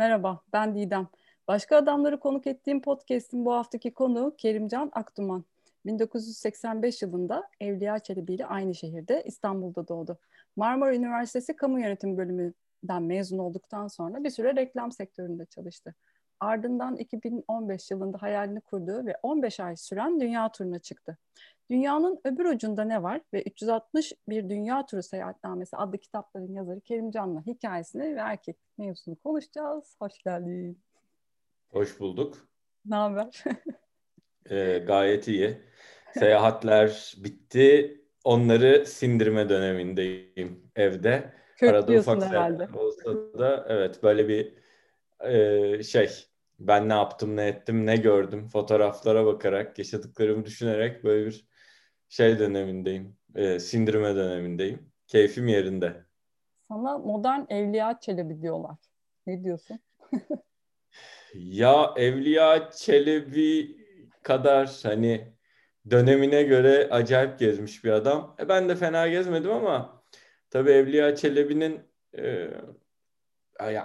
Merhaba, ben Didem. Başka adamları konuk ettiğim podcast'in bu haftaki konuğu Kerimcan Aktuman. 1985 yılında Evliya Çelebi ile aynı şehirde İstanbul'da doğdu. Marmara Üniversitesi Kamu Yönetimi bölümünden mezun olduktan sonra bir süre reklam sektöründe çalıştı. Ardından 2015 yılında hayalini kurduğu ve 15 ay süren dünya turuna çıktı. Dünyanın öbür ucunda ne var ve 360 bir dünya turu seyahatnamesi adlı kitapların yazarı Kerim Can'la hikayesini ve erkek mevzusunu konuşacağız. Hoş geldin. Hoş bulduk. Ne haber? ee, gayet iyi. Seyahatler bitti. Onları sindirme dönemindeyim evde. Arada ufak herhalde. olsa da evet böyle bir e, şey ben ne yaptım ne ettim ne gördüm fotoğraflara bakarak yaşadıklarımı düşünerek böyle bir şey dönemindeyim. E, sindirme dönemindeyim. Keyfim yerinde. Sana modern Evliya Çelebi diyorlar. Ne diyorsun? ya Evliya Çelebi kadar hani dönemine göre acayip gezmiş bir adam. E, ben de fena gezmedim ama tabii Evliya Çelebi'nin e,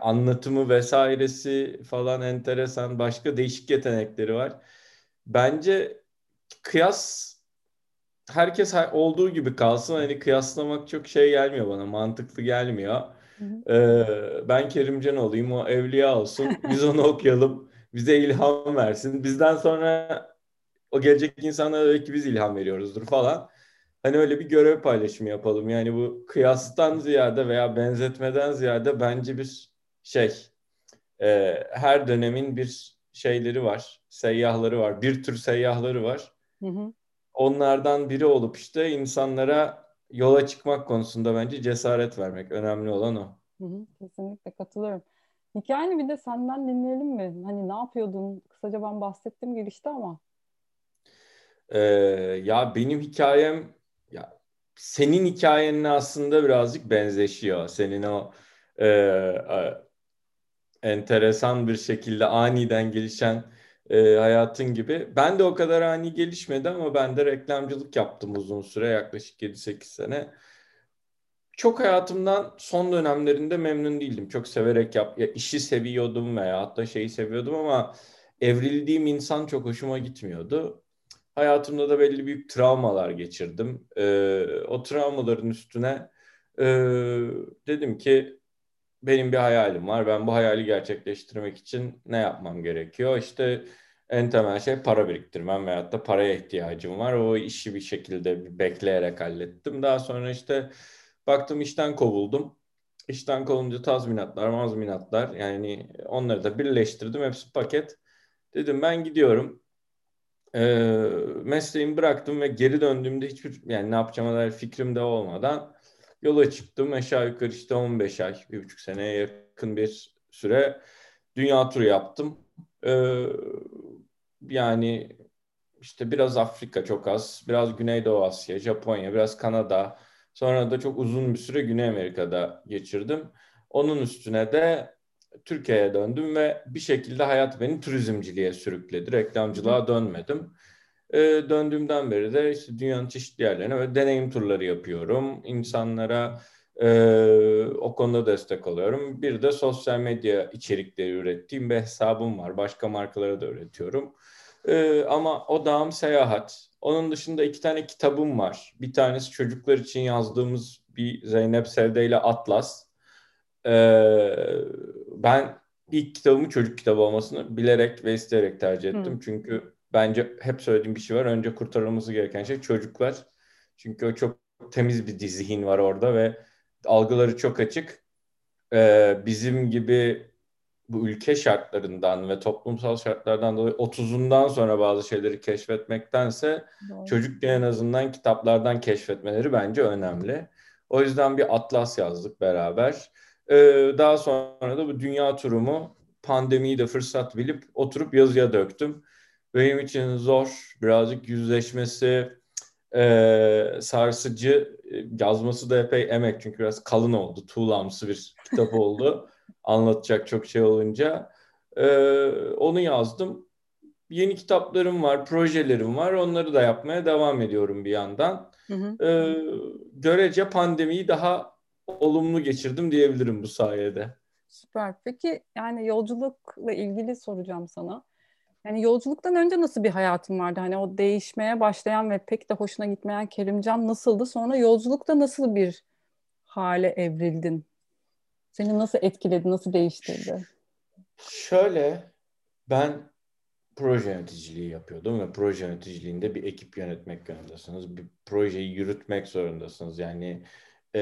anlatımı vesairesi falan enteresan. Başka değişik yetenekleri var. Bence kıyas herkes olduğu gibi kalsın. Hani kıyaslamak çok şey gelmiyor bana. Mantıklı gelmiyor. Ee, ben Kerimcan olayım. O evliya olsun. Biz onu okuyalım. Bize ilham versin. Bizden sonra o gelecek insanlara belki biz ilham veriyoruzdur falan. Hani öyle bir görev paylaşımı yapalım. Yani bu kıyastan ziyade veya benzetmeden ziyade bence bir şey e, her dönemin bir şeyleri var. Seyyahları var. Bir tür seyyahları var. Hı hı onlardan biri olup işte insanlara yola çıkmak konusunda bence cesaret vermek. Önemli olan o. Hı hı, kesinlikle katılıyorum. Hikayeni bir de senden dinleyelim mi? Hani ne yapıyordun? Kısaca ben bahsettim girişte ama. Ee, ya benim hikayem senin hikayenle aslında birazcık benzeşiyor. Senin o e, e, enteresan bir şekilde aniden gelişen e, hayatın gibi. Ben de o kadar ani gelişmedi ama ben de reklamcılık yaptım uzun süre yaklaşık 7-8 sene. Çok hayatımdan son dönemlerinde memnun değildim. Çok severek yap, ya işi seviyordum veya hatta şeyi seviyordum ama evrildiğim insan çok hoşuma gitmiyordu. Hayatımda da belli büyük travmalar geçirdim. Ee, o travmaların üstüne e, dedim ki benim bir hayalim var. Ben bu hayali gerçekleştirmek için ne yapmam gerekiyor? İşte en temel şey para biriktirmem veyahut da paraya ihtiyacım var. O işi bir şekilde bekleyerek hallettim. Daha sonra işte baktım işten kovuldum. İşten kovulunca tazminatlar, mazminatlar yani onları da birleştirdim. Hepsi paket. Dedim ben gidiyorum. E, mesleğimi bıraktım ve geri döndüğümde hiçbir yani ne yapacağıma dair fikrim de olmadan yola çıktım. Aşağı yukarı işte 15 ay, bir buçuk seneye yakın bir süre dünya turu yaptım. Ee, yani işte biraz Afrika çok az, biraz Güneydoğu Asya, Japonya, biraz Kanada. Sonra da çok uzun bir süre Güney Amerika'da geçirdim. Onun üstüne de Türkiye'ye döndüm ve bir şekilde hayat beni turizmciliğe sürükledi. Reklamcılığa dönmedim. E, döndüğümden beri de işte dünyanın çeşitli yerlerine ve deneyim turları yapıyorum. İnsanlara e, o konuda destek oluyorum. Bir de sosyal medya içerikleri ürettiğim bir hesabım var. Başka markalara da üretiyorum. E, ama odağım seyahat. Onun dışında iki tane kitabım var. Bir tanesi çocuklar için yazdığımız bir Zeynep Sevde ile Atlas. E, ben ilk kitabımı çocuk kitabı olmasını bilerek ve isteyerek tercih ettim. Hmm. Çünkü bence hep söylediğim bir şey var. Önce kurtarılması gereken şey çocuklar. Çünkü o çok temiz bir zihin var orada ve algıları çok açık. Ee, bizim gibi bu ülke şartlarından ve toplumsal şartlardan dolayı 30'undan sonra bazı şeyleri keşfetmektense Doğru. çocukken en azından kitaplardan keşfetmeleri bence önemli. O yüzden bir atlas yazdık beraber. Ee, daha sonra da bu dünya turumu pandemiyi de fırsat bilip oturup yazıya döktüm benim için zor. Birazcık yüzleşmesi e, sarsıcı. Yazması da epey emek çünkü biraz kalın oldu. Tuğlamsı bir kitap oldu. Anlatacak çok şey olunca. E, onu yazdım. Yeni kitaplarım var, projelerim var. Onları da yapmaya devam ediyorum bir yandan. Hı hı. E, görece pandemiyi daha olumlu geçirdim diyebilirim bu sayede. Süper. Peki yani yolculukla ilgili soracağım sana. Yani yolculuktan önce nasıl bir hayatın vardı? Hani o değişmeye başlayan ve pek de hoşuna gitmeyen Kerimcan nasıldı? Sonra yolculukta nasıl bir hale evrildin? Seni nasıl etkiledi, nasıl değiştirdi? Şöyle, ben proje yöneticiliği yapıyordum ve proje yöneticiliğinde bir ekip yönetmek zorundasınız. Bir projeyi yürütmek zorundasınız. Yani e,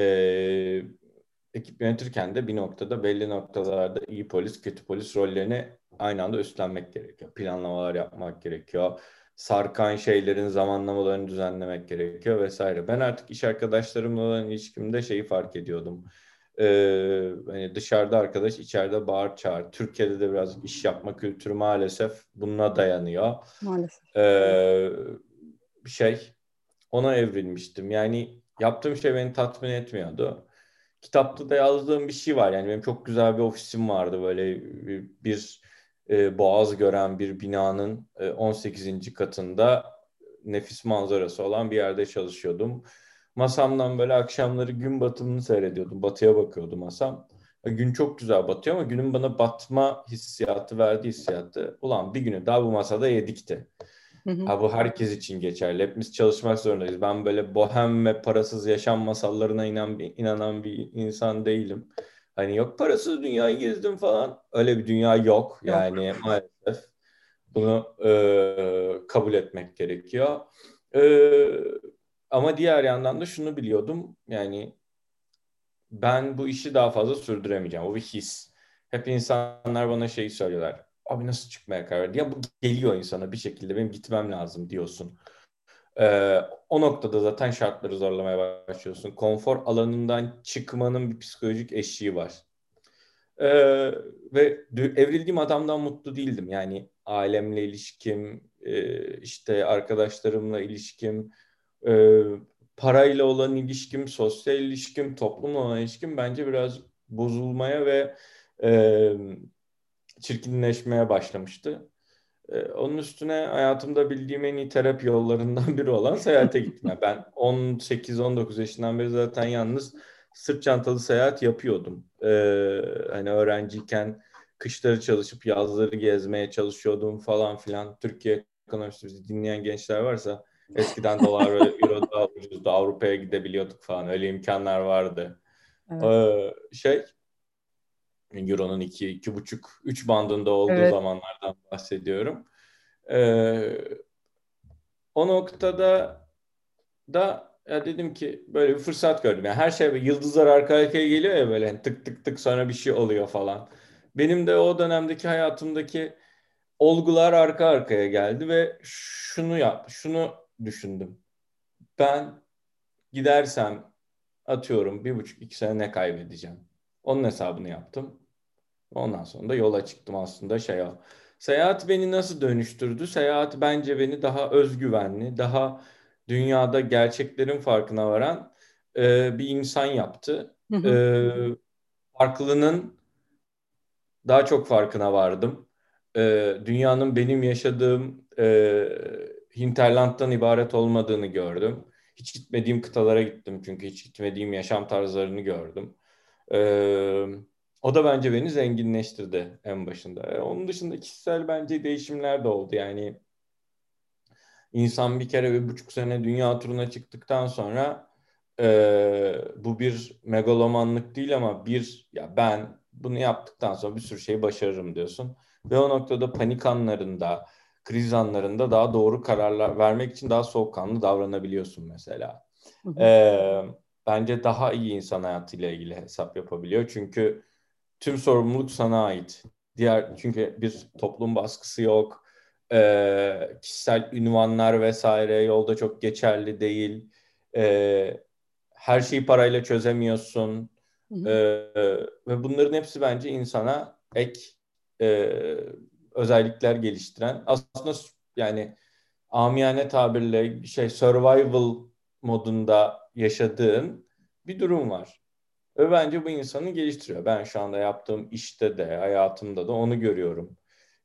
ekip yönetirken de bir noktada belli noktalarda iyi polis, kötü polis rollerini aynı anda üstlenmek gerekiyor. Planlamalar yapmak gerekiyor. Sarkan şeylerin zamanlamalarını düzenlemek gerekiyor vesaire. Ben artık iş arkadaşlarımla olan ilişkimde şeyi fark ediyordum. Ee, hani dışarıda arkadaş, içeride bağır çağır. Türkiye'de de biraz iş yapma kültürü maalesef bununla dayanıyor. Maalesef. Ee, şey, ona evrilmiştim. Yani yaptığım şey beni tatmin etmiyordu kitapta da yazdığım bir şey var. Yani benim çok güzel bir ofisim vardı böyle bir, bir e, boğaz gören bir binanın e, 18. katında nefis manzarası olan bir yerde çalışıyordum. Masamdan böyle akşamları gün batımını seyrediyordum. Batıya bakıyordu masam. E, gün çok güzel batıyor ama günün bana batma hissiyatı verdiği hissiyatı. Ulan bir günü daha bu masada yedikti. Ha, bu herkes için geçerli. Hepimiz çalışmak zorundayız. Ben böyle bohem ve parasız yaşam masallarına inan, inanan bir insan değilim. Hani yok parasız dünyayı gezdim falan. Öyle bir dünya yok. Yani yok. maalesef bunu e, kabul etmek gerekiyor. E, ama diğer yandan da şunu biliyordum. Yani ben bu işi daha fazla sürdüremeyeceğim. O bir his. Hep insanlar bana şeyi söylüyorlar abi nasıl çıkmaya karar verdi? Ya bu geliyor insana bir şekilde benim gitmem lazım diyorsun. Ee, o noktada zaten şartları zorlamaya başlıyorsun. Konfor alanından çıkmanın bir psikolojik eşiği var. Ee, ve evrildiğim adamdan mutlu değildim. Yani ailemle ilişkim, e, işte arkadaşlarımla ilişkim, e, parayla olan ilişkim, sosyal ilişkim, toplumla olan ilişkim bence biraz bozulmaya ve e, çirkinleşmeye başlamıştı. Ee, onun üstüne hayatımda bildiğim en iyi terapi yollarından biri olan seyahate gittim. Yani ben 18-19 yaşından beri zaten yalnız sırt çantalı seyahat yapıyordum. Ee, hani öğrenciyken kışları çalışıp yazları gezmeye çalışıyordum falan filan. Türkiye ekonomisi bizi dinleyen gençler varsa eskiden dolar ve euro daha ucuzdu. Avrupa'ya gidebiliyorduk falan. Öyle imkanlar vardı. Evet. Ee, şey Euro'nun 2, 2,5, 3 bandında olduğu evet. zamanlardan bahsediyorum. Ee, o noktada da ya dedim ki böyle bir fırsat gördüm. Yani her şey yıldızlar arka arkaya geliyor ya böyle tık tık tık sonra bir şey oluyor falan. Benim de o dönemdeki hayatımdaki olgular arka arkaya geldi ve şunu yap, şunu düşündüm. Ben gidersem atıyorum bir buçuk iki sene ne kaybedeceğim? Onun hesabını yaptım. Ondan sonra da yola çıktım aslında şey o. Seyahat beni nasıl dönüştürdü? Seyahat bence beni daha özgüvenli, daha dünyada gerçeklerin farkına varan e, bir insan yaptı. Hı hı. E, farklının daha çok farkına vardım. E, dünyanın benim yaşadığım e, hinterland'dan ibaret olmadığını gördüm. Hiç gitmediğim kıtalara gittim çünkü hiç gitmediğim yaşam tarzlarını gördüm. Evet o da bence beni zenginleştirdi en başında. E, onun dışında kişisel bence değişimler de oldu. Yani insan bir kere bir buçuk sene dünya turuna çıktıktan sonra e, bu bir megalomanlık değil ama bir ya ben bunu yaptıktan sonra bir sürü şey başarırım diyorsun. Ve o noktada panik anlarında, kriz anlarında daha doğru kararlar vermek için daha soğukkanlı davranabiliyorsun mesela. Hı hı. E, bence daha iyi insan hayatıyla ilgili hesap yapabiliyor. Çünkü tüm sorumluluk sana ait. Diğer çünkü bir toplum baskısı yok. E, kişisel ünvanlar vesaire yolda çok geçerli değil. E, her şeyi parayla çözemiyorsun. Hı hı. E, ve bunların hepsi bence insana ek e, özellikler geliştiren aslında yani amiyane tabirle şey survival modunda yaşadığın bir durum var. Ve bence bu insanı geliştiriyor. Ben şu anda yaptığım işte de, hayatımda da onu görüyorum.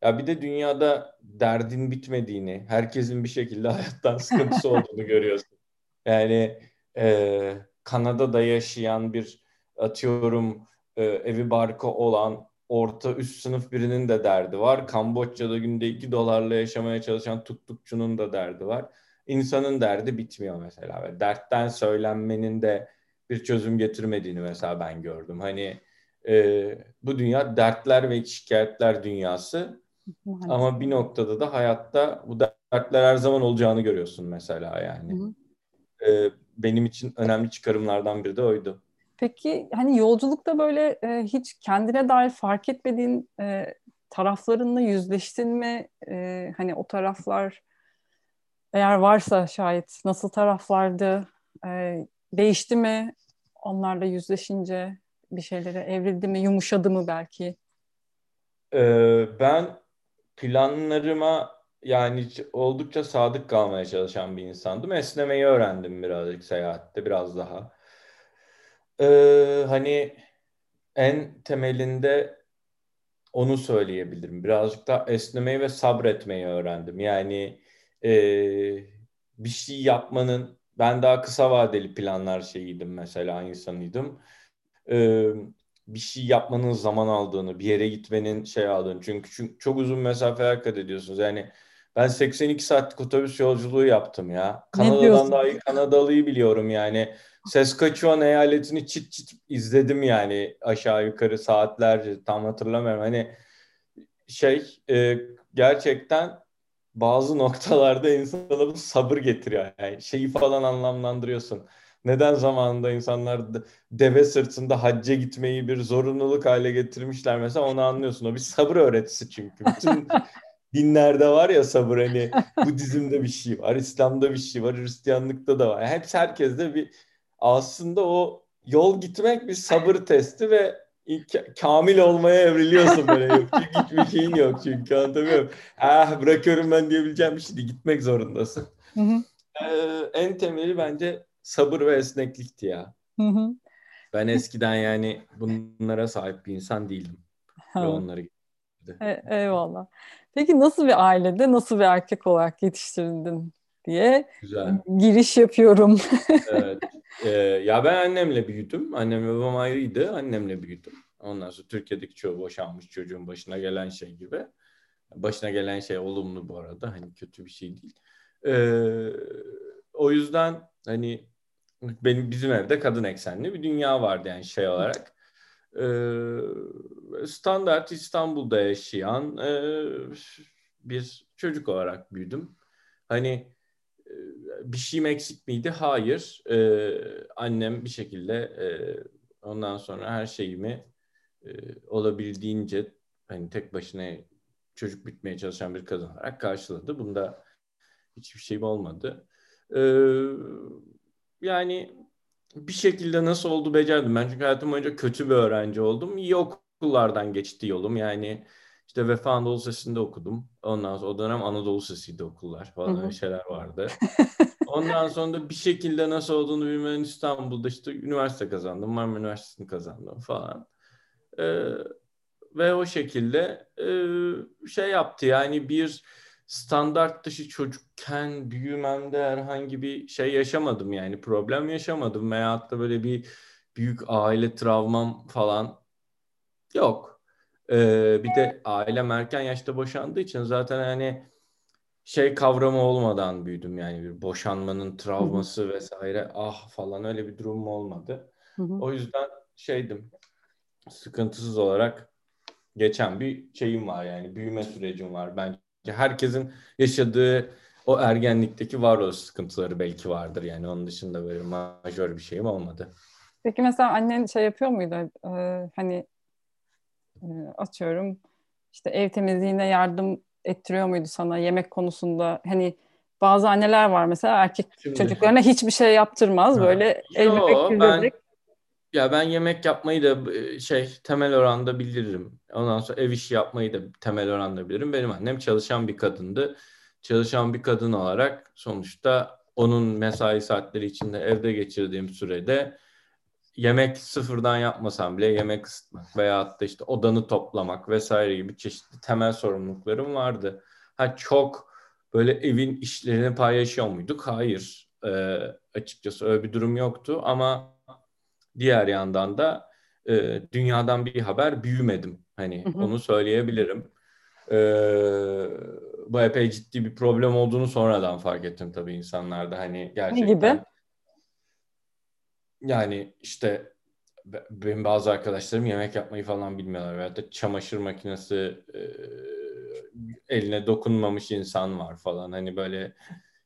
Ya bir de dünyada derdin bitmediğini, herkesin bir şekilde hayattan sıkıntısı olduğunu görüyorsun. Yani e, Kanada'da yaşayan bir atıyorum e, evi barkı olan orta üst sınıf birinin de derdi var. Kamboçya'da günde 2 dolarla yaşamaya çalışan tuktukçunun da derdi var. İnsanın derdi bitmiyor mesela. Dertten söylenmenin de bir çözüm getirmediğini mesela ben gördüm. Hani e, bu dünya dertler ve şikayetler dünyası. Maalesef. Ama bir noktada da hayatta bu dertler her zaman olacağını görüyorsun mesela yani. Hı hı. E, benim için önemli çıkarımlardan biri de oydu. Peki hani yolculukta böyle e, hiç kendine dair fark etmediğin e, taraflarınla yüzleştin mi? E, hani o taraflar eğer varsa şayet nasıl taraflardı? E, değişti mi onlarla yüzleşince? Bir şeylere evrildi mi? Yumuşadı mı belki? Ee, ben planlarıma yani oldukça sadık kalmaya çalışan bir insandım. Esnemeyi öğrendim birazcık seyahatte biraz daha. Ee, hani en temelinde onu söyleyebilirim. Birazcık da esnemeyi ve sabretmeyi öğrendim. Yani e, bir şey yapmanın ben daha kısa vadeli planlar şeyiydim mesela insanıydım. Ee, bir şey yapmanın zaman aldığını, bir yere gitmenin şey aldığını. Çünkü, çünkü çok uzun mesafe kat ediyorsunuz. Yani ben 82 saatlik otobüs yolculuğu yaptım ya. Kanada'dan daha iyi Kanadalıyı biliyorum yani. Saskatchewan eyaletini çit çit izledim yani aşağı yukarı saatlerce tam hatırlamıyorum. Hani şey e, gerçekten bazı noktalarda insana bu sabır getiriyor. Yani şeyi falan anlamlandırıyorsun. Neden zamanında insanlar deve sırtında hacca gitmeyi bir zorunluluk hale getirmişler mesela onu anlıyorsun. O bir sabır öğretisi çünkü. Bütün dinlerde var ya sabır hani Budizm'de bir şey var, İslam'da bir şey var, Hristiyanlıkta da var. Hepsi herkeste bir aslında o yol gitmek bir sabır testi ve kamil olmaya evriliyorsun böyle. Yok çünkü hiçbir şeyin yok çünkü anlatamıyorum. Ah bırakıyorum ben diyebileceğim bir şey değil. Gitmek zorundasın. Hı hı. Ee, en temeli bence sabır ve esneklikti ya. Hı hı. Ben eskiden yani bunlara sahip bir insan değildim. Ve onları e, eyvallah. Peki nasıl bir ailede, nasıl bir erkek olarak yetiştirildin diye Güzel. giriş yapıyorum. evet. Ee, ya ben annemle büyüdüm. Annem ve babam ayrıydı. Annemle büyüdüm. Ondan sonra Türkiye'deki çoğu boşanmış çocuğun başına gelen şey gibi. Başına gelen şey olumlu bu arada. Hani kötü bir şey değil. Ee, o yüzden hani benim bizim evde kadın eksenli bir dünya vardı yani şey olarak. Ee, standart İstanbul'da yaşayan e, bir çocuk olarak büyüdüm. Hani bir şeyim eksik miydi? Hayır. Ee, annem bir şekilde e, ondan sonra her şeyimi e, olabildiğince hani tek başına çocuk bitmeye çalışan bir kadın olarak karşıladı. Bunda hiçbir şeyim olmadı. Ee, yani bir şekilde nasıl oldu becerdim. Ben çünkü hayatım boyunca kötü bir öğrenci oldum. İyi okullardan geçti yolum. Yani işte Vefa Anadolu Sesi'nde okudum. Ondan sonra o dönem Anadolu Sesi'ydi okullar falan öyle şeyler vardı. Ondan sonra da bir şekilde nasıl olduğunu bilmeden İstanbul'da işte üniversite kazandım. Marmara Üniversitesi'ni kazandım falan. Ee, ve o şekilde e, şey yaptı yani bir standart dışı çocukken büyümemde herhangi bir şey yaşamadım yani problem yaşamadım veyahut da böyle bir büyük aile travmam falan yok. Ee, bir de ailem erken yaşta boşandığı için zaten hani şey kavramı olmadan büyüdüm yani bir boşanmanın travması Hı-hı. vesaire ah falan öyle bir durum olmadı. Hı-hı. O yüzden şeydim sıkıntısız olarak geçen bir şeyim var yani büyüme sürecim var bence herkesin yaşadığı o ergenlikteki varoluş sıkıntıları belki vardır yani onun dışında böyle majör bir şeyim olmadı. Peki mesela annen şey yapıyor muydu ee, hani e, atıyorum işte ev temizliğine yardım ettiriyor muydu sana yemek konusunda hani bazı anneler var mesela erkek Şimdi, çocuklarına hiçbir şey yaptırmaz ha. böyle el bebek ben, ya ben yemek yapmayı da e, şey temel oranda bilirim. Ondan sonra ev işi yapmayı da temel oranda bilirim. Benim annem çalışan bir kadındı. Çalışan bir kadın olarak sonuçta onun mesai saatleri içinde evde geçirdiğim sürede yemek sıfırdan yapmasam bile yemek ısıtmak veya da işte odanı toplamak vesaire gibi çeşitli temel sorumluluklarım vardı. Ha çok böyle evin işlerini paylaşıyor muyduk? Hayır. Ee, açıkçası öyle bir durum yoktu ama Diğer yandan da e, dünyadan bir haber büyümedim. Hani hı hı. onu söyleyebilirim. E, bu epey ciddi bir problem olduğunu sonradan fark ettim tabii insanlarda. Hani gerçekten. Ne gibi? Yani işte benim bazı arkadaşlarım yemek yapmayı falan bilmiyorlar. Veyahut da çamaşır makinesi e, eline dokunmamış insan var falan. Hani böyle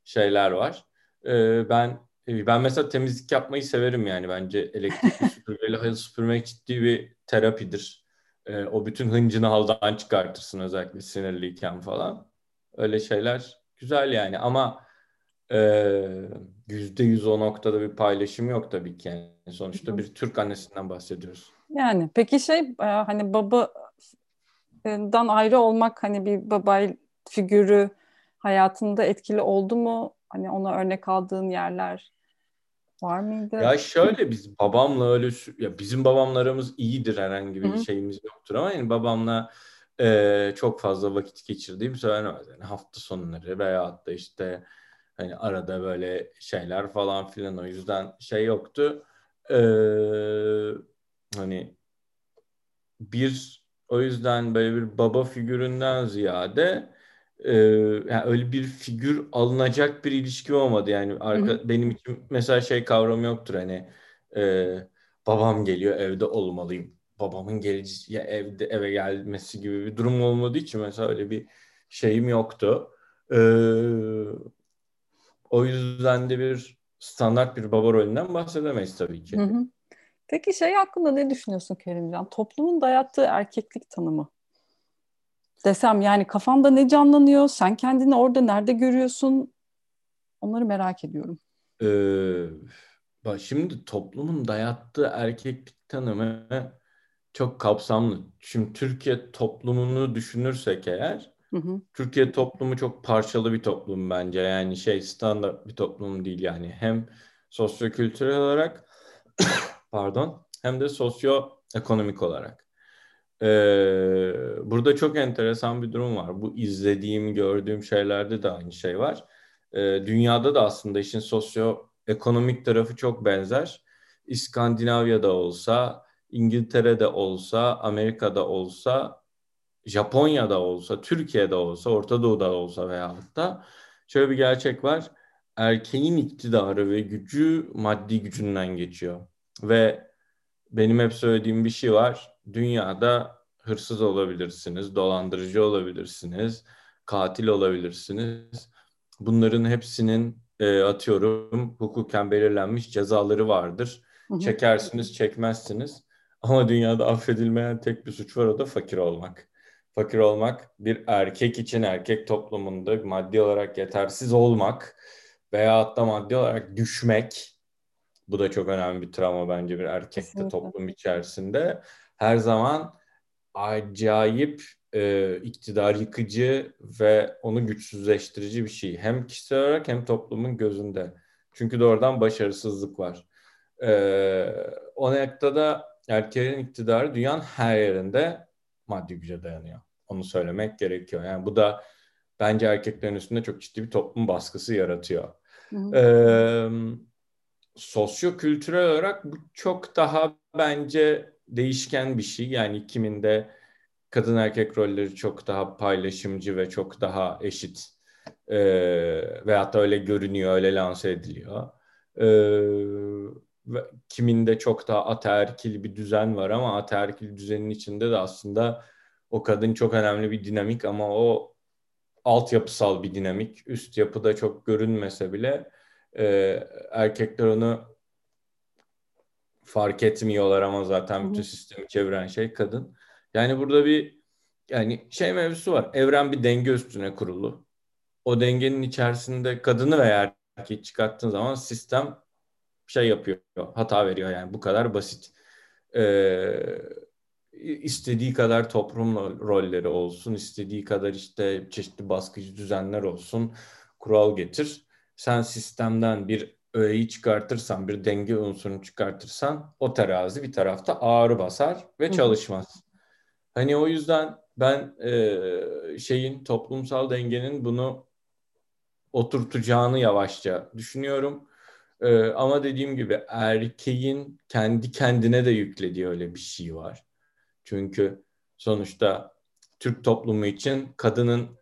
şeyler var. E, ben ben mesela temizlik yapmayı severim yani. Bence elektrikli süpürgeyle halı süpürmek ciddi bir terapidir. E, o bütün hıncını haldan çıkartırsın özellikle sinirliyken falan. Öyle şeyler güzel yani ama yüzde yüz o noktada bir paylaşım yok tabii ki. Yani sonuçta bir Türk annesinden bahsediyoruz. Yani peki şey hani babadan ayrı olmak hani bir baba figürü hayatında etkili oldu mu? Hani ona örnek aldığın yerler var mıydı? Ya şöyle biz babamla öyle ya bizim babamlarımız iyidir herhangi bir Hı-hı. şeyimiz yoktur ama yani babamla e, çok fazla vakit geçirdiğim söylenemez. Yani hafta sonları veya da işte Hani arada böyle şeyler falan filan o yüzden şey yoktu. Ee, hani bir o yüzden böyle bir baba figüründen ziyade e, yani öyle bir figür alınacak bir ilişki olmadı yani arka, hı hı. benim için mesela şey kavramı yoktur hani e, babam geliyor evde olmalıyım babamın geleceği ya evde eve gelmesi gibi bir durum olmadığı için mesela öyle bir şeyim yoktu. Ee, o yüzden de bir standart bir baba rolünden bahsedemeyiz tabii ki. Hı hı. Peki şey hakkında ne düşünüyorsun Kerimcan? Toplumun dayattığı erkeklik tanımı. Desem yani kafanda ne canlanıyor? Sen kendini orada nerede görüyorsun? Onları merak ediyorum. Ee, şimdi toplumun dayattığı erkeklik tanımı çok kapsamlı. Şimdi Türkiye toplumunu düşünürsek eğer Hı hı. Türkiye toplumu çok parçalı bir toplum bence. Yani şey standart bir toplum değil yani. Hem sosyokültürel olarak pardon hem de sosyoekonomik olarak. Ee, burada çok enteresan bir durum var. Bu izlediğim, gördüğüm şeylerde de aynı şey var. Ee, dünyada da aslında işin sosyoekonomik tarafı çok benzer. İskandinavya'da olsa, İngiltere'de olsa, Amerika'da olsa Japonya'da olsa, Türkiye'de olsa, Orta Doğu'da olsa veya hatta şöyle bir gerçek var. Erkeğin iktidarı ve gücü maddi gücünden geçiyor. Ve benim hep söylediğim bir şey var. Dünyada hırsız olabilirsiniz, dolandırıcı olabilirsiniz, katil olabilirsiniz. Bunların hepsinin e, atıyorum hukuken belirlenmiş cezaları vardır. Çekersiniz, çekmezsiniz. Ama dünyada affedilmeyen tek bir suç var o da fakir olmak fakir olmak, bir erkek için erkek toplumunda maddi olarak yetersiz olmak veya hatta maddi olarak düşmek bu da çok önemli bir travma bence bir erkekte toplum içerisinde. Her zaman acayip e, iktidar yıkıcı ve onu güçsüzleştirici bir şey. Hem kişisel olarak hem toplumun gözünde. Çünkü doğrudan başarısızlık var. E, o noktada erkeğin iktidarı dünyanın her yerinde maddi güce dayanıyor. Onu söylemek gerekiyor. Yani bu da bence erkeklerin üstünde çok ciddi bir toplum baskısı yaratıyor. Hı Ee, sosyo-kültürel olarak bu çok daha bence değişken bir şey. Yani kiminde kadın erkek rolleri çok daha paylaşımcı ve çok daha eşit. Ee, veyahut da öyle görünüyor, öyle lanse ediliyor. Ee, kiminde çok daha ataerkil bir düzen var ama ataerkil düzenin içinde de aslında o kadın çok önemli bir dinamik ama o altyapısal bir dinamik. Üst yapıda çok görünmese bile e, erkekler onu fark etmiyorlar ama zaten bütün sistemi çeviren şey kadın. Yani burada bir yani şey mevzusu var. Evren bir denge üstüne kurulu. O dengenin içerisinde kadını veya erkeği çıkarttığın zaman sistem şey yapıyor, hata veriyor yani bu kadar basit. Ee, istediği kadar toplum rolleri olsun, istediği kadar işte çeşitli baskıcı düzenler olsun, kural getir. Sen sistemden bir öğeyi çıkartırsan, bir denge unsurunu çıkartırsan o terazi bir tarafta ağrı basar ve çalışmaz. Hani o yüzden ben e, şeyin toplumsal dengenin bunu oturtacağını yavaşça düşünüyorum. Ee, ama dediğim gibi erkeğin kendi kendine de yüklediği öyle bir şey var. Çünkü sonuçta Türk toplumu için kadının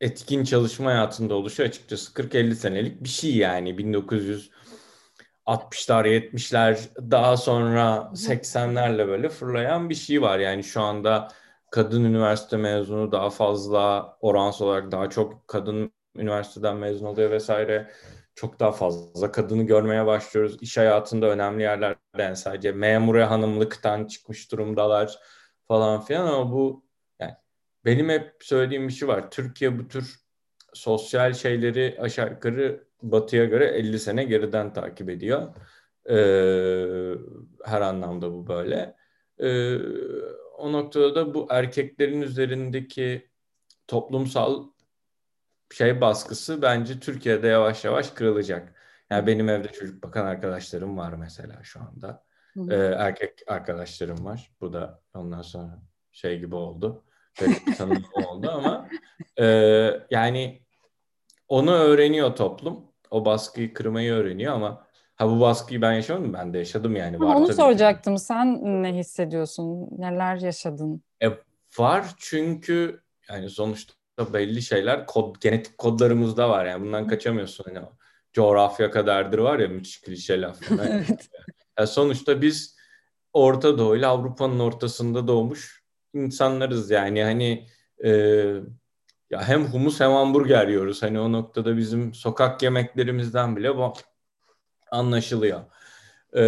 etkin çalışma hayatında oluşu açıkçası 40-50 senelik bir şey yani 1960'lar 70'ler daha sonra 80'lerle böyle fırlayan bir şey var. Yani şu anda kadın üniversite mezunu daha fazla oransal olarak daha çok kadın üniversiteden mezun oluyor vesaire. Çok daha fazla kadını görmeye başlıyoruz. İş hayatında önemli yerlerden sadece memure hanımlıktan çıkmış durumdalar falan filan ama bu yani benim hep söylediğim bir şey var. Türkiye bu tür sosyal şeyleri aşağı yukarı batıya göre 50 sene geriden takip ediyor. Ee, her anlamda bu böyle. Ee, o noktada da bu erkeklerin üzerindeki toplumsal şey baskısı bence Türkiye'de yavaş yavaş kırılacak. Yani benim evde çocuk bakan arkadaşlarım var mesela şu anda. Ee, erkek arkadaşlarım var. Bu da ondan sonra şey gibi oldu. tanım oldu ama e, yani onu öğreniyor toplum. O baskıyı kırmayı öğreniyor ama ha bu baskıyı ben yaşamadım. Ben de yaşadım yani. Var onu soracaktım. Ki. Sen ne hissediyorsun? Neler yaşadın? E, var çünkü yani sonuçta belli şeyler kod, genetik kodlarımızda var yani bundan kaçamıyorsun hani coğrafya kadardır var ya müthiş klişe laf. evet. Yani sonuçta biz Orta Doğu ile Avrupa'nın ortasında doğmuş insanlarız yani hani e, ya hem humus hem hamburger yiyoruz hani o noktada bizim sokak yemeklerimizden bile bu anlaşılıyor. Ee,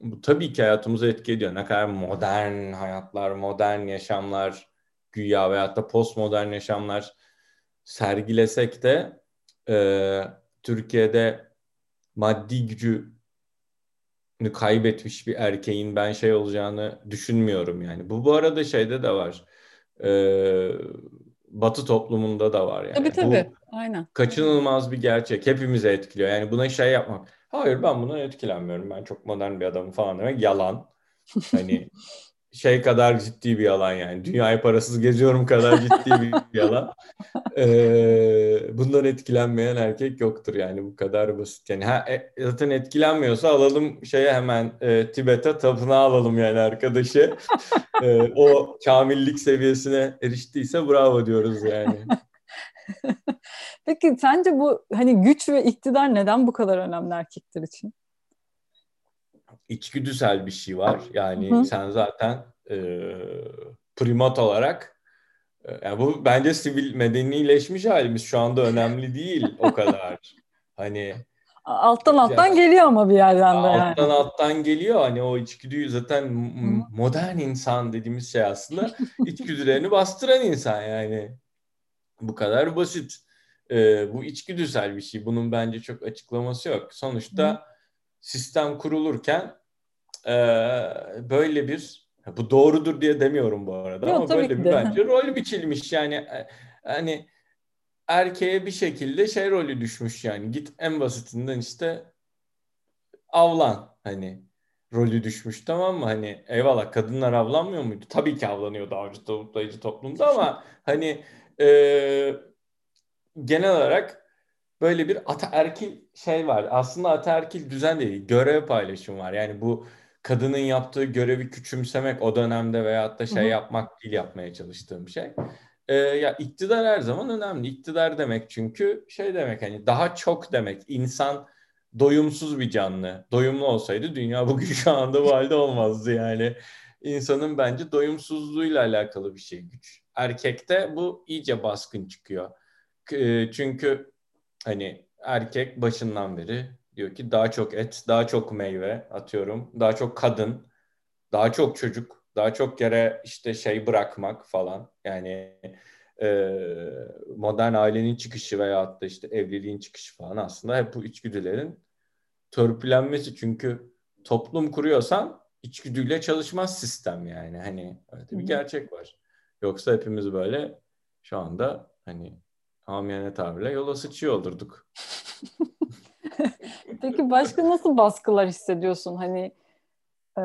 bu tabii ki hayatımızı etki ediyor. Ne kadar modern hayatlar, modern yaşamlar güya veyahut da postmodern yaşamlar sergilesek de e, Türkiye'de maddi gücü kaybetmiş bir erkeğin ben şey olacağını düşünmüyorum yani. Bu bu arada şeyde de var. E, batı toplumunda da var yani. Tabii tabii. Bu Aynen. Kaçınılmaz bir gerçek. Hepimize etkiliyor. Yani buna şey yapmak. Hayır ben buna etkilenmiyorum. Ben çok modern bir adamım falan demek yalan. Hani şey kadar ciddi bir yalan yani. Dünyayı parasız geziyorum kadar ciddi bir yalan. Ee, bundan etkilenmeyen erkek yoktur yani bu kadar basit. Yani ha, e, zaten etkilenmiyorsa alalım şeye hemen e, Tibet'e tapınağı alalım yani arkadaşı. e, o kamillik seviyesine eriştiyse bravo diyoruz yani. Peki sence bu hani güç ve iktidar neden bu kadar önemli erkekler için? İçgüdüsel bir şey var. Yani Hı. sen zaten e, primat olarak e, yani bu bence sivil medenileşmiş halimiz şu anda önemli değil o kadar. Hani alttan alttan yani, geliyor ama bir yerden de yani. Alttan alttan geliyor hani o içgüdüyü zaten modern insan dediğimiz şey aslında içgüdülerini bastıran insan yani. Bu kadar basit. Ee, bu içgüdüsel bir şey. Bunun bence çok açıklaması yok. Sonuçta Hı. Sistem kurulurken e, böyle bir bu doğrudur diye demiyorum bu arada Yok, ama böyle bir de. bence rol biçilmiş yani e, hani erkeğe bir şekilde şey rolü düşmüş yani git en basitinden işte avlan hani rolü düşmüş tamam mı? Hani eyvallah kadınlar avlanmıyor muydu? Tabii ki avlanıyordu avcı tavuklayıcı toplumda ama hani e, genel olarak böyle bir ataerkil şey var. Aslında ataerkil düzen değil, görev paylaşım var. Yani bu kadının yaptığı görevi küçümsemek o dönemde veyahut da şey Hı-hı. yapmak değil yapmaya çalıştığım şey. Ee, ya iktidar her zaman önemli. İktidar demek çünkü şey demek hani daha çok demek. İnsan doyumsuz bir canlı. Doyumlu olsaydı dünya bugün şu anda bu halde olmazdı yani. İnsanın bence doyumsuzluğuyla alakalı bir şey güç. Erkekte bu iyice baskın çıkıyor. Çünkü hani erkek başından beri Diyor ki daha çok et, daha çok meyve atıyorum, daha çok kadın, daha çok çocuk, daha çok yere işte şey bırakmak falan. Yani e, modern ailenin çıkışı veya da işte evliliğin çıkışı falan aslında hep bu içgüdülerin törpülenmesi. Çünkü toplum kuruyorsan içgüdüyle çalışmaz sistem yani. Hani öyle bir gerçek var. Yoksa hepimiz böyle şu anda hani amiyane tabirle yola sıçıyor olurduk. Peki başka nasıl baskılar hissediyorsun? Hani e,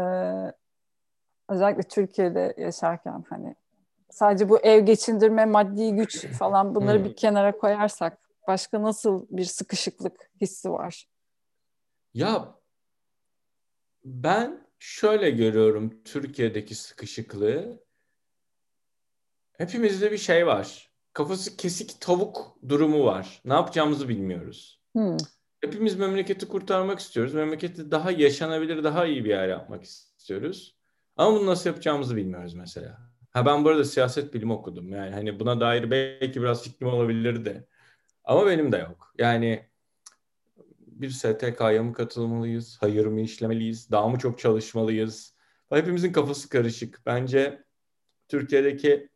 özellikle Türkiye'de yaşarken hani sadece bu ev geçindirme, maddi güç falan bunları bir kenara koyarsak Başka nasıl bir sıkışıklık hissi var? Ya ben şöyle görüyorum Türkiye'deki sıkışıklığı. Hepimizde bir şey var. Kafası kesik tavuk durumu var. Ne yapacağımızı bilmiyoruz. Hmm. Hepimiz memleketi kurtarmak istiyoruz. Memleketi daha yaşanabilir, daha iyi bir yer yapmak istiyoruz. Ama bunu nasıl yapacağımızı bilmiyoruz mesela. Ha ben burada siyaset bilimi okudum. Yani hani buna dair belki biraz fikrim olabilirdi. Ama benim de yok. Yani bir STK'ya mı katılmalıyız? Hayır mı işlemeliyiz? Daha mı çok çalışmalıyız? Hepimizin kafası karışık. Bence Türkiye'deki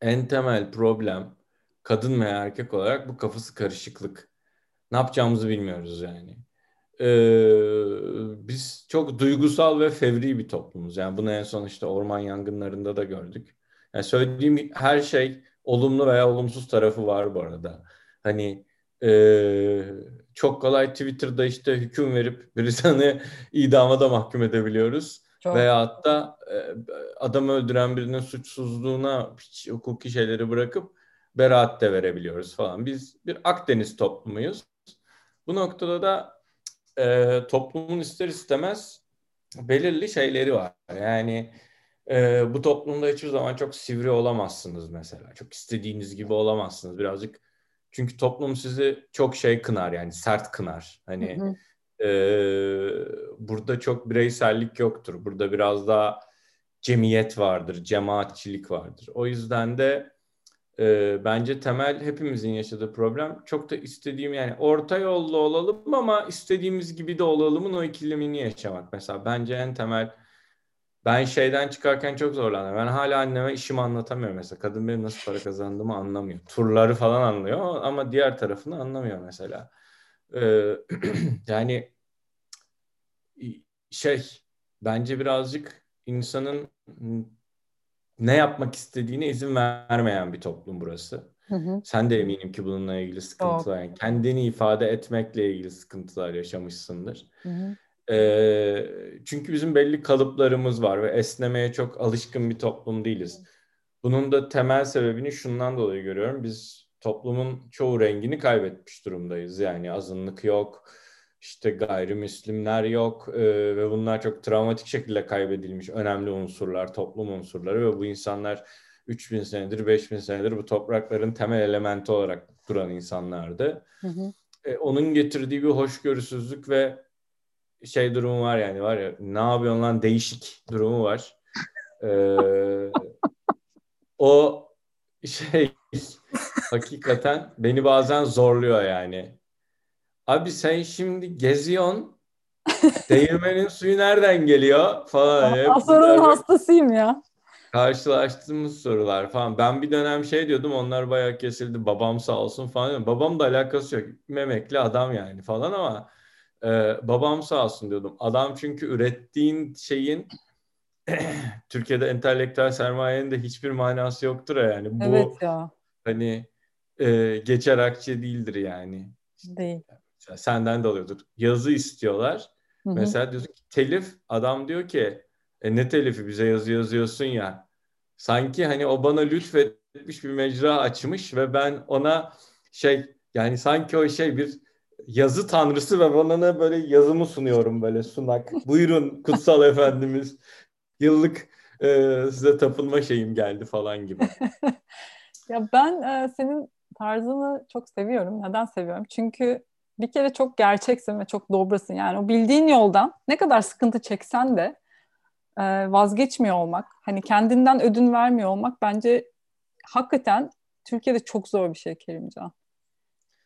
en temel problem kadın veya erkek olarak bu kafası karışıklık. Ne yapacağımızı bilmiyoruz yani. Ee, biz çok duygusal ve fevri bir toplumuz. Yani bunu en son işte orman yangınlarında da gördük. Yani söylediğim her şey olumlu veya olumsuz tarafı var bu arada. Hani e, çok kolay Twitter'da işte hüküm verip birisini idama da mahkum edebiliyoruz. Çok. Veya hatta e, adam öldüren birinin suçsuzluğuna hiç hukuki şeyleri bırakıp beraat de verebiliyoruz falan. Biz bir Akdeniz toplumuyuz. Bu noktada da e, toplumun ister istemez belirli şeyleri var. Yani e, bu toplumda hiçbir zaman çok sivri olamazsınız mesela. Çok istediğiniz gibi olamazsınız. Birazcık çünkü toplum sizi çok şey kınar yani sert kınar. Hani hı hı. E, burada çok bireysellik yoktur. Burada biraz daha cemiyet vardır, cemaatçilik vardır. O yüzden de e, bence temel hepimizin yaşadığı problem çok da istediğim yani orta yolda olalım ama istediğimiz gibi de olalımın o ikilemini yaşamak. Mesela bence en temel ben şeyden çıkarken çok zorlanıyorum. Ben hala anneme işimi anlatamıyorum mesela. Kadın benim nasıl para kazandığımı anlamıyor. Turları falan anlıyor ama diğer tarafını anlamıyor mesela. Ee, yani şey bence birazcık insanın ne yapmak istediğine izin vermeyen bir toplum burası. Hı hı. Sen de eminim ki bununla ilgili sıkıntılar, yani kendini ifade etmekle ilgili sıkıntılar yaşamışsındır. Hı hı. E, çünkü bizim belli kalıplarımız var ve esnemeye çok alışkın bir toplum değiliz. Bunun da temel sebebini şundan dolayı görüyorum. Biz toplumun çoğu rengini kaybetmiş durumdayız. Yani azınlık yok, işte gayrimüslimler yok e, ve bunlar çok travmatik şekilde kaybedilmiş önemli unsurlar, toplum unsurları ve bu insanlar 3000 senedir, 5000 senedir bu toprakların temel elementi olarak duran insanlardı. Hı hı. E, onun getirdiği bir hoşgörüsüzlük ve şey durumu var yani var ya ne yapıyorsun lan değişik durumu var. Ee, o şey hakikaten beni bazen zorluyor yani. Abi sen şimdi geziyorsun değirmenin suyu nereden geliyor falan. Sorunun hastasıyım ya. Karşılaştığımız sorular falan. Ben bir dönem şey diyordum onlar bayağı kesildi babam sağ olsun falan. Babam da alakası yok. Memekli adam yani falan ama ee, babam sağ olsun diyordum. Adam çünkü ürettiğin şeyin Türkiye'de entelektüel sermayenin de hiçbir manası yoktur yani. Bu evet ya. hani e, geçer akçe değildir yani. Değil. Mesela senden de alıyordur. Yazı istiyorlar. Hı-hı. Mesela diyorsun ki telif adam diyor ki e, ne telifi bize yazı yazıyorsun ya. Sanki hani o bana lütfetmiş bir mecra açmış ve ben ona şey yani sanki o şey bir yazı tanrısı ve bana ne böyle yazımı sunuyorum böyle sunak. Buyurun kutsal efendimiz. Yıllık e, size tapınma şeyim geldi falan gibi. ya ben e, senin tarzını çok seviyorum. Neden seviyorum? Çünkü bir kere çok gerçeksin ve çok dobrasın. Yani o bildiğin yoldan ne kadar sıkıntı çeksen de e, vazgeçmiyor olmak, hani kendinden ödün vermiyor olmak bence hakikaten Türkiye'de çok zor bir şey Kerimcan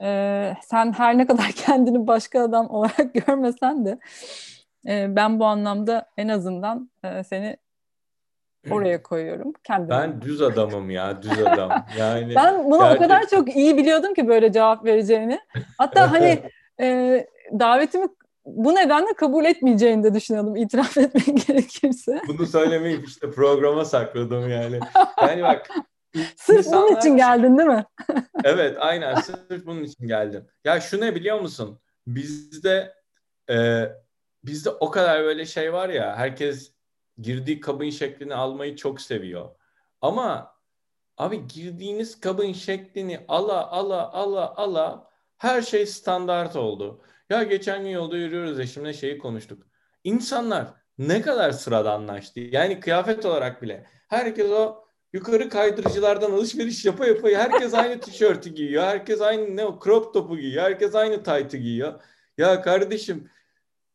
e, sen her ne kadar kendini başka adam olarak görmesen de e, ben bu anlamda en azından e, seni oraya koyuyorum. Kendime. Ben düz adamım ya, düz adam. Yani ben bunu gerçekten... o kadar çok iyi biliyordum ki böyle cevap vereceğini. Hatta hani e, davetimi bu nedenle kabul etmeyeceğini de düşünüyordum itiraf etmek gerekirse. Bunu söylemeyip işte programa sakladım yani. Yani bak Sırf İnsanlar... bunun için geldin değil mi? evet aynen sırf bunun için geldim. Ya şu ne biliyor musun? Bizde e, bizde o kadar böyle şey var ya herkes girdiği kabın şeklini almayı çok seviyor. Ama Abi girdiğiniz kabın şeklini ala ala ala ala her şey standart oldu. Ya geçen gün yolda yürüyoruz eşimle şeyi konuştuk. İnsanlar ne kadar sıradanlaştı. Yani kıyafet olarak bile. Herkes o yukarı kaydırıcılardan alışveriş yapa yapa herkes aynı tişörtü giyiyor. Herkes aynı ne o crop topu giyiyor. Herkes aynı taytı giyiyor. Ya kardeşim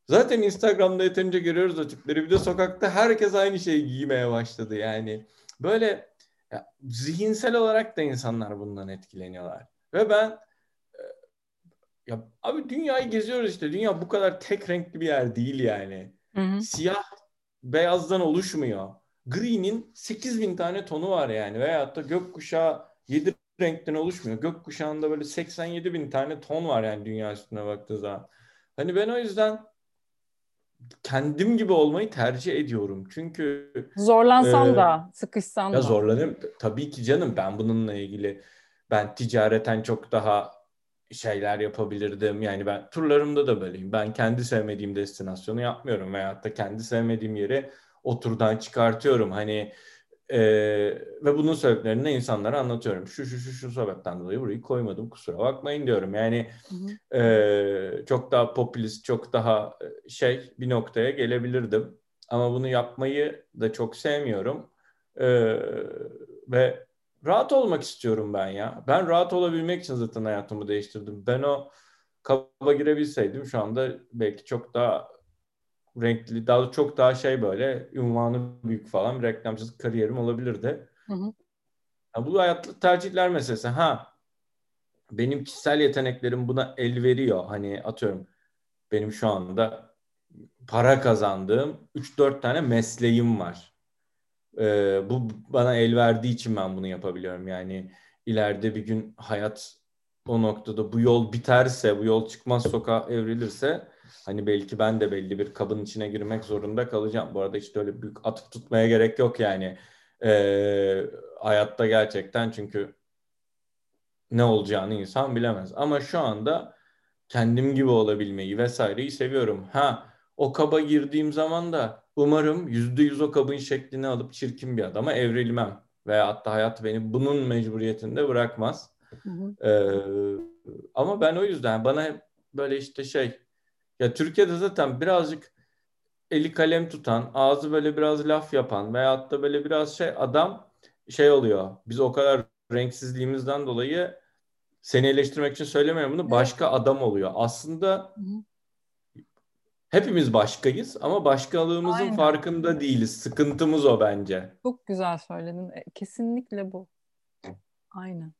zaten Instagram'da yeterince görüyoruz o tipleri. Bir de sokakta herkes aynı şeyi giymeye başladı yani. Böyle ya, zihinsel olarak da insanlar bundan etkileniyorlar. Ve ben e, ya abi dünyayı geziyoruz işte. Dünya bu kadar tek renkli bir yer değil yani. Hı hı. Siyah beyazdan oluşmuyor. Gri'nin 8000 tane tonu var yani. Veyahut da gökkuşağı 7 renkten oluşmuyor. Gökkuşağında böyle 87 bin tane ton var yani dünya üstüne baktığı zaman. Hani ben o yüzden kendim gibi olmayı tercih ediyorum. Çünkü zorlansan e, da, sıkışsan ya da. zorlanırım. Tabii ki canım ben bununla ilgili ben ticareten çok daha şeyler yapabilirdim. Yani ben turlarımda da böyleyim. Ben kendi sevmediğim destinasyonu yapmıyorum veyahut da kendi sevmediğim yeri oturdan çıkartıyorum. Hani e, ve bunun sebeplerini insanlara anlatıyorum. Şu şu şu şu sebepten dolayı burayı koymadım kusura bakmayın diyorum. Yani E, çok daha popülist, çok daha şey bir noktaya gelebilirdim. Ama bunu yapmayı da çok sevmiyorum. E, ve rahat olmak istiyorum ben ya. Ben rahat olabilmek için zaten hayatımı değiştirdim. Ben o kaba girebilseydim şu anda belki çok daha renkli, daha çok daha şey böyle ünvanı büyük falan bir reklamcılık kariyerim olabilirdi. Hı hı. Ya bu hayatlı tercihler meselesi. Ha benim kişisel yeteneklerim buna el veriyor. Hani atıyorum benim şu anda para kazandığım 3-4 tane mesleğim var. Ee, bu bana el verdiği için ben bunu yapabiliyorum. Yani ileride bir gün hayat o noktada bu yol biterse, bu yol çıkmaz sokağa evrilirse hani belki ben de belli bir kabın içine girmek zorunda kalacağım. Bu arada işte öyle büyük atıp tutmaya gerek yok yani. Ee, hayatta gerçekten çünkü ne olacağını insan bilemez. Ama şu anda kendim gibi olabilmeyi vesaireyi seviyorum. Ha o kaba girdiğim zaman da umarım yüzde yüz o kabın şeklini alıp çirkin bir adama evrilmem. Veya hatta hayat beni bunun mecburiyetinde bırakmaz. Hı hı. Ee, ama ben o yüzden bana hep böyle işte şey ya Türkiye'de zaten birazcık eli kalem tutan, ağzı böyle biraz laf yapan veyahut da böyle biraz şey adam şey oluyor. Biz o kadar renksizliğimizden dolayı seni eleştirmek için söylemiyorum bunu. Başka adam oluyor. Aslında hepimiz başkayız ama başkalığımızın Aynen. farkında değiliz. Sıkıntımız o bence. Çok güzel söyledin. E, kesinlikle bu. Aynen.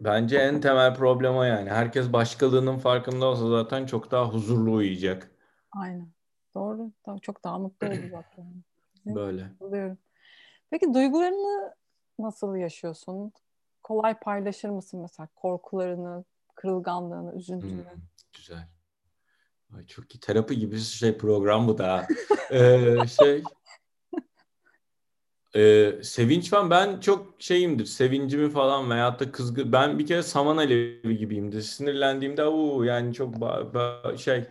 Bence en temel problem o yani. Herkes başkalığının farkında olsa zaten çok daha huzurlu uyuyacak. Aynen. Doğru. Çok daha mutlu olacak yani. Böyle. Buluyorum. Peki duygularını nasıl yaşıyorsun? Kolay paylaşır mısın mesela korkularını, kırılganlığını, üzüntünü? Hmm, güzel. Ay çok iyi. Terapi gibi şey program bu da. ee, şey ee, sevinç falan ben çok şeyimdir. Sevincimi falan veyahut da kızgın. Ben bir kere saman alevi gibiyimdir. Sinirlendiğimde uu yani çok ba- ba- şey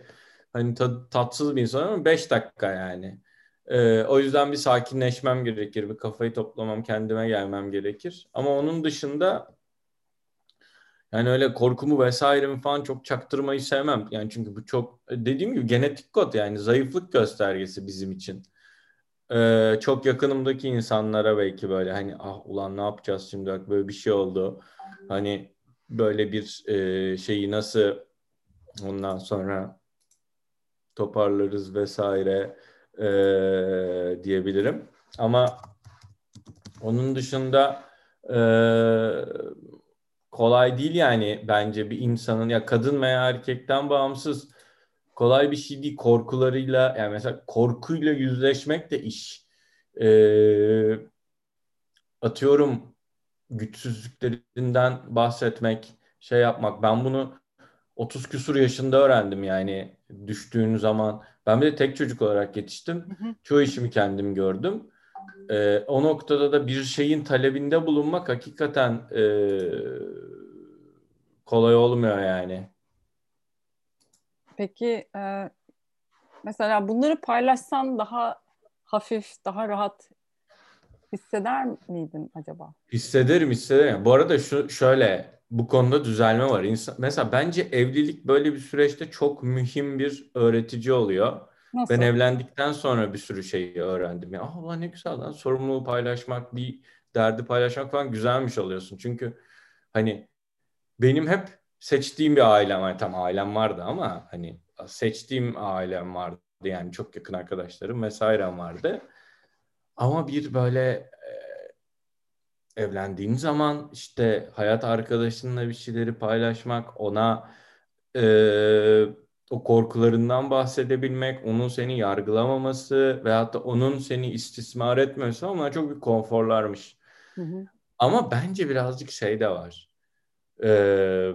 hani ta- tatsız bir insan ama 5 dakika yani. Ee, o yüzden bir sakinleşmem gerekir. Bir kafayı toplamam, kendime gelmem gerekir. Ama onun dışında yani öyle korkumu vesairemi falan çok çaktırmayı sevmem. Yani çünkü bu çok dediğim gibi genetik kod yani zayıflık göstergesi bizim için e, çok yakınımdaki insanlara belki böyle hani ah ulan ne yapacağız şimdi bak böyle bir şey oldu. Hani böyle bir e, şeyi nasıl ondan sonra toparlarız vesaire e, diyebilirim. Ama onun dışında e, kolay değil yani bence bir insanın ya kadın veya erkekten bağımsız kolay bir şey değil. Korkularıyla yani mesela korkuyla yüzleşmek de iş. Ee, atıyorum güçsüzlüklerinden bahsetmek, şey yapmak. Ben bunu 30 küsur yaşında öğrendim yani düştüğün zaman. Ben bir de tek çocuk olarak yetiştim. Hı hı. Çoğu işimi kendim gördüm. Ee, o noktada da bir şeyin talebinde bulunmak hakikaten e, kolay olmuyor yani. Peki e, mesela bunları paylaşsan daha hafif, daha rahat hisseder miydin acaba? Hissederim hissederim. Bu arada şu şöyle bu konuda düzelme var. İnsan, mesela bence evlilik böyle bir süreçte çok mühim bir öğretici oluyor. Nasıl? Ben evlendikten sonra bir sürü şeyi öğrendim. Ya Allah ne güzel lan sorumluluğu paylaşmak, bir derdi paylaşmak falan güzelmiş oluyorsun. Çünkü hani benim hep seçtiğim bir ailem var. Tam ailem vardı ama hani seçtiğim ailem vardı. Yani çok yakın arkadaşlarım vesairem vardı. Ama bir böyle e, evlendiğin zaman işte hayat arkadaşınla bir şeyleri paylaşmak, ona e, o korkularından bahsedebilmek, onun seni yargılamaması veyahut da onun seni istismar etmemesi ama çok bir konforlarmış. Hı hı. Ama bence birazcık şey de var. Ee,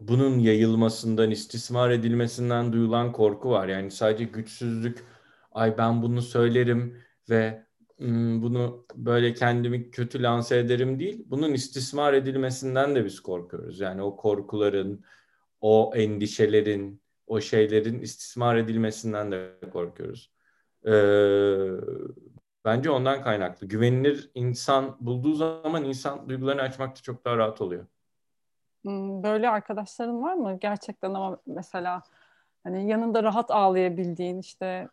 bunun yayılmasından, istismar edilmesinden duyulan korku var. Yani sadece güçsüzlük, ay ben bunu söylerim ve bunu böyle kendimi kötü lanse ederim değil. Bunun istismar edilmesinden de biz korkuyoruz. Yani o korkuların, o endişelerin, o şeylerin istismar edilmesinden de korkuyoruz. Ee, bence ondan kaynaklı. Güvenilir insan bulduğu zaman insan duygularını açmakta çok daha rahat oluyor. Böyle arkadaşların var mı? Gerçekten ama mesela hani yanında rahat ağlayabildiğin işte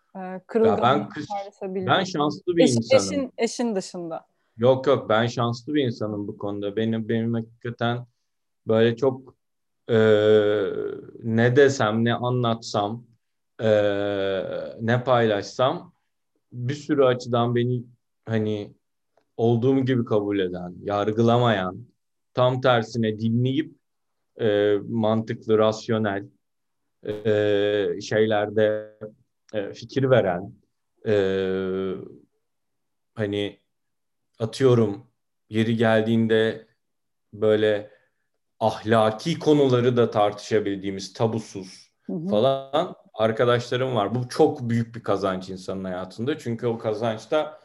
kırılgan ben, ben şanslı bir Eş, insanım. Eşin, eşin dışında. Yok yok ben şanslı bir insanım bu konuda. Benim benim hakikaten böyle çok e, ne desem ne anlatsam e, ne paylaşsam bir sürü açıdan beni hani olduğum gibi kabul eden, yargılamayan, tam tersine dinleyip e, mantıklı, rasyonel e, şeylerde e, fikir veren, e, hani atıyorum yeri geldiğinde böyle ahlaki konuları da tartışabildiğimiz tabusuz hı hı. falan arkadaşlarım var. Bu çok büyük bir kazanç insanın hayatında. Çünkü o kazanç da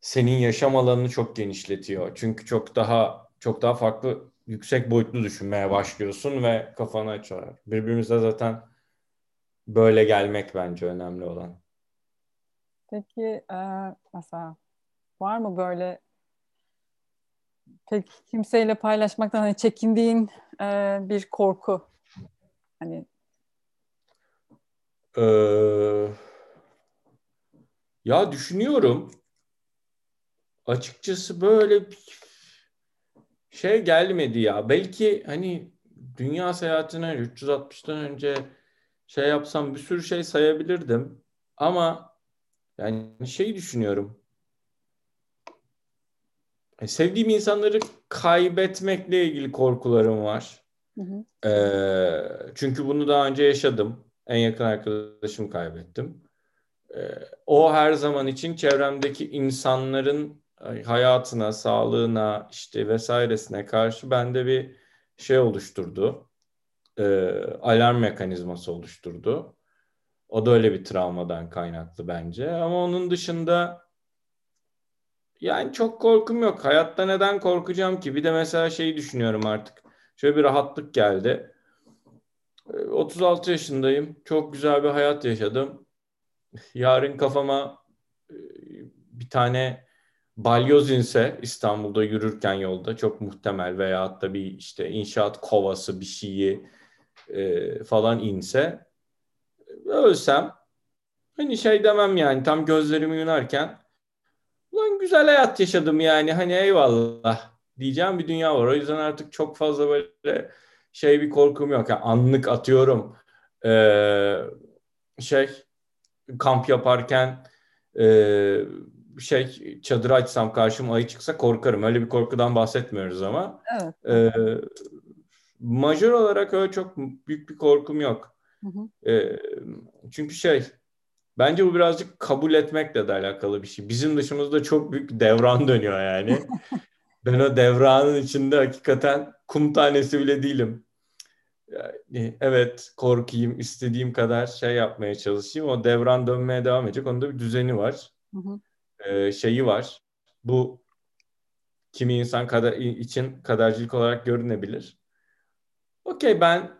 senin yaşam alanını çok genişletiyor. Çünkü çok daha çok daha farklı yüksek boyutlu düşünmeye başlıyorsun ve kafanı açıyorlar. Birbirimize zaten böyle gelmek bence önemli olan. Peki e, mesela var mı böyle pek kimseyle paylaşmaktan hani çekindiğin e, bir korku? Hani ee, ya düşünüyorum. Açıkçası böyle şey gelmedi ya. Belki hani dünya seyahatine 360'tan önce şey yapsam bir sürü şey sayabilirdim. Ama yani şey düşünüyorum. E, sevdiğim insanları kaybetmekle ilgili korkularım var. Hı hı. E, çünkü bunu daha önce yaşadım. En yakın arkadaşımı kaybettim. E, o her zaman için çevremdeki insanların hayatına, sağlığına işte vesairesine karşı bende bir şey oluşturdu. E, alarm mekanizması oluşturdu. O da öyle bir travmadan kaynaklı bence. Ama onun dışında yani çok korkum yok. Hayatta neden korkacağım ki? Bir de mesela şeyi düşünüyorum artık. Şöyle bir rahatlık geldi. 36 yaşındayım. Çok güzel bir hayat yaşadım. Yarın kafama bir tane balyoz inse İstanbul'da yürürken yolda çok muhtemel veya hatta bir işte inşaat kovası bir şeyi e, falan inse ölsem hani şey demem yani tam gözlerimi yunarken ulan güzel hayat yaşadım yani hani eyvallah diyeceğim bir dünya var. O yüzden artık çok fazla böyle şey bir korkum yok. Yani anlık atıyorum ee, şey kamp yaparken e, şey çadır açsam karşıma ayı çıksa korkarım. Öyle bir korkudan bahsetmiyoruz ama. Evet. E, majör olarak öyle çok büyük bir korkum yok. Hı hı. E, çünkü şey bence bu birazcık kabul etmekle de alakalı bir şey. Bizim dışımızda çok büyük bir devran dönüyor yani. ben o devranın içinde hakikaten kum tanesi bile değilim. Yani, evet korkayım, istediğim kadar şey yapmaya çalışayım. O devran dönmeye devam edecek. Onun da bir düzeni var. Hı hı e, şeyi var. Bu kimi insan kadar için kadercilik olarak görünebilir. Okey ben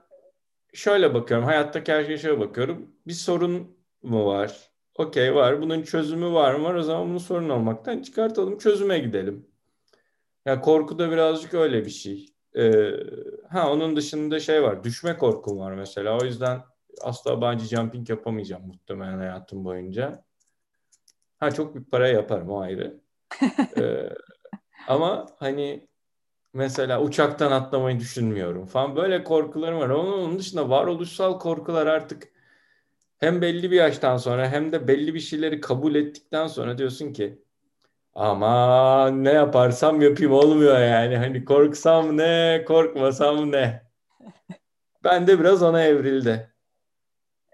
şöyle bakıyorum. Hayattaki her şeye şöyle bakıyorum. Bir sorun mu var? Okey var. Bunun çözümü var mı? Var o zaman bunu sorun olmaktan çıkartalım. Çözüme gidelim. Ya korku da birazcık öyle bir şey. Ee, ha onun dışında şey var. Düşme korkum var mesela. O yüzden asla bungee jumping yapamayacağım muhtemelen hayatım boyunca. Ha çok büyük para yaparım o ayrı. ee, ama hani mesela uçaktan atlamayı düşünmüyorum falan. Böyle korkularım var. Onun dışında varoluşsal korkular artık hem belli bir yaştan sonra hem de belli bir şeyleri kabul ettikten sonra diyorsun ki ama ne yaparsam yapayım olmuyor yani. Hani korksam ne, korkmasam ne. Ben de biraz ona evrildi.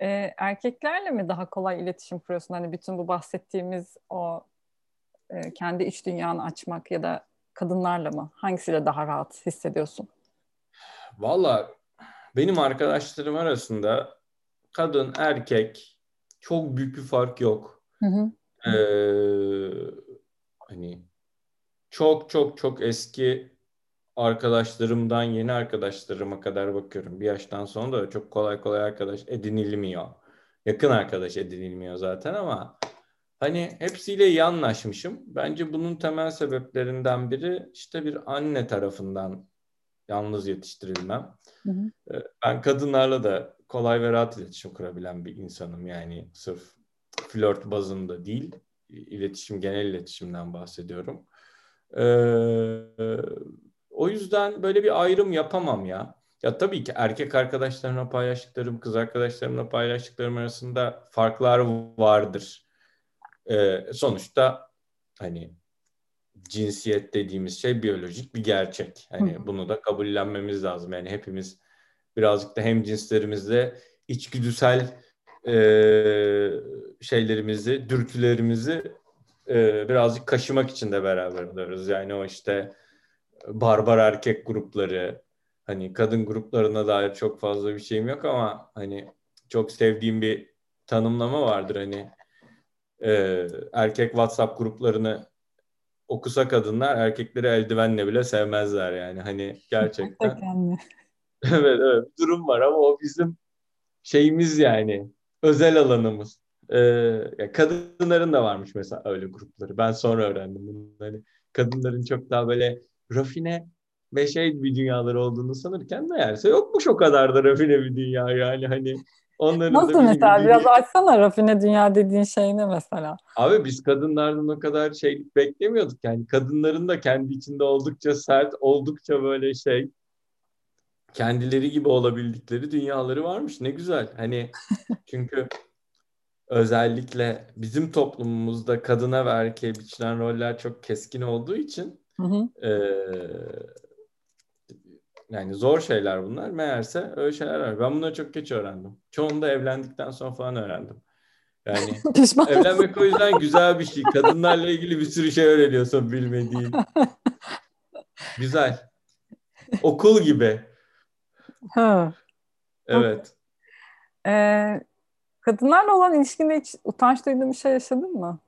Ee, erkeklerle mi daha kolay iletişim kuruyorsun? Hani bütün bu bahsettiğimiz o e, kendi iç dünyanı açmak ya da kadınlarla mı? Hangisiyle daha rahat hissediyorsun? Valla benim arkadaşlarım arasında kadın, erkek çok büyük bir fark yok. Hı hı. Ee, hani çok çok çok eski arkadaşlarımdan yeni arkadaşlarıma kadar bakıyorum. Bir yaştan sonra da çok kolay kolay arkadaş edinilmiyor. Yakın arkadaş edinilmiyor zaten ama hani hepsiyle iyi anlaşmışım. Bence bunun temel sebeplerinden biri işte bir anne tarafından yalnız yetiştirilmem. Hı hı. Ee, ben kadınlarla da kolay ve rahat iletişim kurabilen bir insanım. Yani sırf flört bazında değil, iletişim, genel iletişimden bahsediyorum. Ee, o yüzden böyle bir ayrım yapamam ya. Ya tabii ki erkek arkadaşlarımla paylaştıklarım, kız arkadaşlarımla paylaştıklarım arasında farklar vardır. Ee, sonuçta hani cinsiyet dediğimiz şey biyolojik bir gerçek. Hani Hı. bunu da kabullenmemiz lazım. Yani hepimiz birazcık da hem cinslerimizle içgüdüsel e, şeylerimizi, dürtülerimizi e, birazcık kaşımak için de beraber oluyoruz. Yani o işte barbar erkek grupları, hani kadın gruplarına dair çok fazla bir şeyim yok ama hani çok sevdiğim bir tanımlama vardır hani e, erkek WhatsApp gruplarını okusa kadınlar erkekleri eldivenle bile sevmezler yani hani gerçekten. evet evet durum var ama o bizim şeyimiz yani özel alanımız. Ee, ya kadınların da varmış mesela öyle grupları. Ben sonra öğrendim bunu. Hani kadınların çok daha böyle rafine ve şey bir dünyaları olduğunu sanırken meğerse yokmuş o kadar da rafine bir dünya. Yani hani onların Nasıl da mesela? bildiği... biraz açsana rafine dünya dediğin şey ne mesela? Abi biz kadınlardan o kadar şey beklemiyorduk. Yani kadınların da kendi içinde oldukça sert oldukça böyle şey kendileri gibi olabildikleri dünyaları varmış. Ne güzel. Hani çünkü özellikle bizim toplumumuzda kadına ve erkeğe biçilen roller çok keskin olduğu için Hı hı. Ee, yani zor şeyler bunlar. Meğerse öyle şeyler var. Ben bunları çok geç öğrendim. Çoğunu da evlendikten sonra falan öğrendim. Yani evlenmek o yüzden güzel bir şey. Kadınlarla ilgili bir sürü şey öğreniyorsun bilmediğin. güzel. Okul gibi. Ha. Evet. Ee, kadınlarla olan ilişkinde hiç utanç duyduğun bir şey yaşadın mı?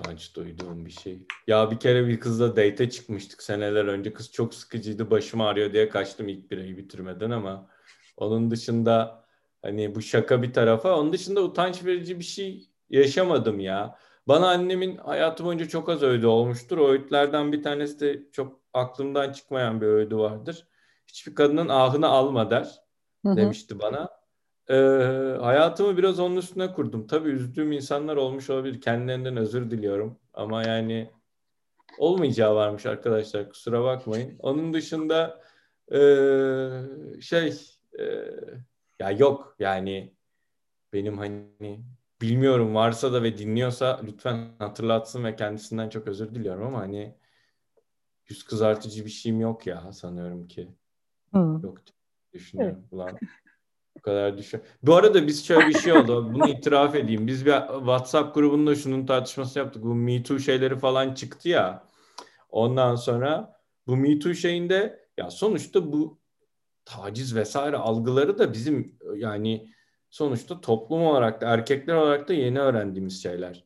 Utanç duyduğum bir şey. Ya bir kere bir kızla date çıkmıştık seneler önce. Kız çok sıkıcıydı. Başım ağrıyor diye kaçtım ilk birayı bitirmeden ama onun dışında hani bu şaka bir tarafa onun dışında utanç verici bir şey yaşamadım ya. Bana annemin hayatı boyunca çok az öğüdü olmuştur. O öğütlerden bir tanesi de çok aklımdan çıkmayan bir öğüdü vardır. Hiçbir kadının ahını alma der hı hı. demişti bana. Ee, hayatımı biraz onun üstüne kurdum. Tabii üzdüğüm insanlar olmuş olabilir. Kendilerinden özür diliyorum. Ama yani olmayacağı varmış arkadaşlar. Kusura bakmayın. Onun dışında e, şey e, ya yok yani benim hani bilmiyorum varsa da ve dinliyorsa lütfen hatırlatsın ve kendisinden çok özür diliyorum ama hani yüz kızartıcı bir şeyim yok ya sanıyorum ki. Hmm. Yok düşünüyorum. Ulan bu kadar düşün. Bu arada biz şöyle bir şey oldu. Bunu itiraf edeyim. Biz bir WhatsApp grubunda şunun tartışması yaptık. Bu Me Too şeyleri falan çıktı ya. Ondan sonra bu Me Too şeyinde ya sonuçta bu taciz vesaire algıları da bizim yani sonuçta toplum olarak da erkekler olarak da yeni öğrendiğimiz şeyler.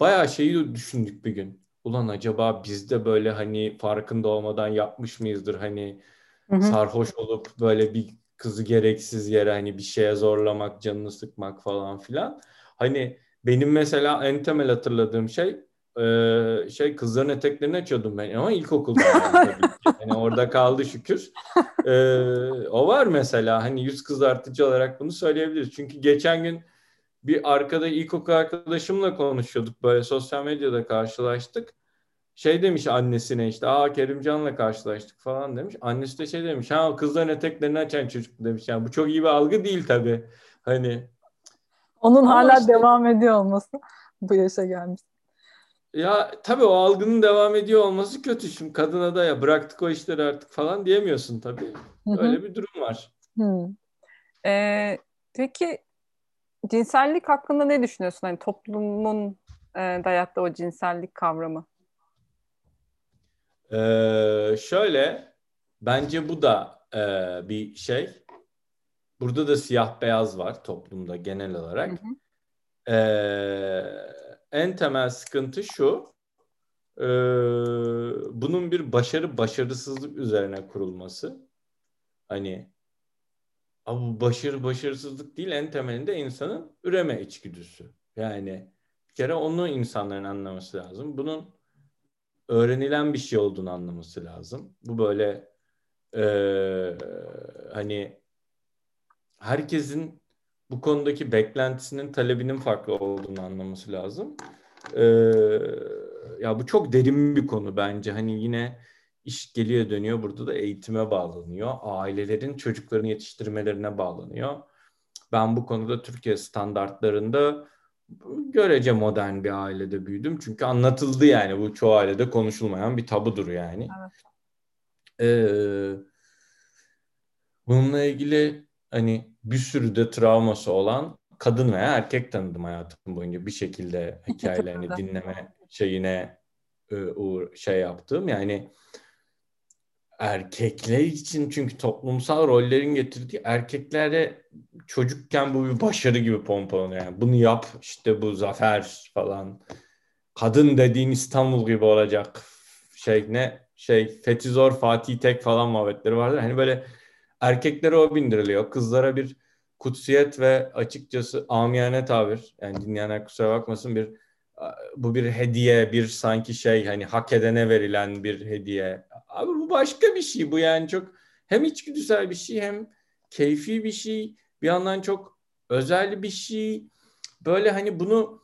Bayağı şeyi düşündük bir gün. Ulan acaba biz de böyle hani farkında olmadan yapmış mıyızdır hani hı hı. sarhoş olup böyle bir kızı gereksiz yere hani bir şeye zorlamak, canını sıkmak falan filan. Hani benim mesela en temel hatırladığım şey e, şey kızların eteklerini açıyordum ben ama ilkokulda yani Yani orada kaldı şükür. E, o var mesela hani yüz kızartıcı olarak bunu söyleyebiliriz. Çünkü geçen gün bir arkada ilkokul arkadaşımla konuşuyorduk böyle sosyal medyada karşılaştık. Şey demiş annesine işte aa Kerimcan'la karşılaştık falan demiş. Annesi de şey demiş ha kızların eteklerini açan çocuk demiş. Yani bu çok iyi bir algı değil tabii. Hani onun hala işte, devam ediyor olması bu yaşa gelmiş. Ya tabii o algının devam ediyor olması kötü. Şimdi kadına da ya bıraktık o işleri artık falan diyemiyorsun tabii. Öyle bir durum var. Hı. Ee, peki cinsellik hakkında ne düşünüyorsun? Hani toplumun e, dayattığı o cinsellik kavramı. Ee, şöyle bence bu da e, bir şey. Burada da siyah beyaz var toplumda genel olarak. Hı hı. Ee, en temel sıkıntı şu. E, bunun bir başarı başarısızlık üzerine kurulması. Hani bu başarı başarısızlık değil en temelinde insanın üreme içgüdüsü. Yani bir kere onu insanların anlaması lazım. Bunun öğrenilen bir şey olduğunu anlaması lazım. Bu böyle e, hani herkesin bu konudaki beklentisinin talebinin farklı olduğunu anlaması lazım. Ee, ya bu çok derin bir konu bence. Hani yine iş geliyor dönüyor. Burada da eğitime bağlanıyor. Ailelerin çocuklarını yetiştirmelerine bağlanıyor. Ben bu konuda Türkiye standartlarında görece modern bir ailede büyüdüm. Çünkü anlatıldı yani. Bu çoğu ailede konuşulmayan bir tabudur yani. Evet. Ee, bununla ilgili hani bir sürü de travması olan kadın veya erkek tanıdım hayatım boyunca bir şekilde hikayelerini dinleme şeyine e, uğur şey yaptım. Yani erkekler için çünkü toplumsal rollerin getirdiği erkeklere çocukken bu bir başarı gibi pompalanıyor. Yani bunu yap işte bu zafer falan. Kadın dediğin İstanbul gibi olacak. Şey ne şey Fetizor Fatih Tek falan muhabbetleri vardır. Hani böyle erkeklere o bindiriliyor. Kızlara bir kutsiyet ve açıkçası amiyane tabir. Yani dinleyenler kusura bakmasın bir bu bir hediye, bir sanki şey hani hak edene verilen bir hediye. Abi bu başka bir şey. Bu yani çok hem içgüdüsel bir şey hem keyfi bir şey. Bir yandan çok özel bir şey. Böyle hani bunu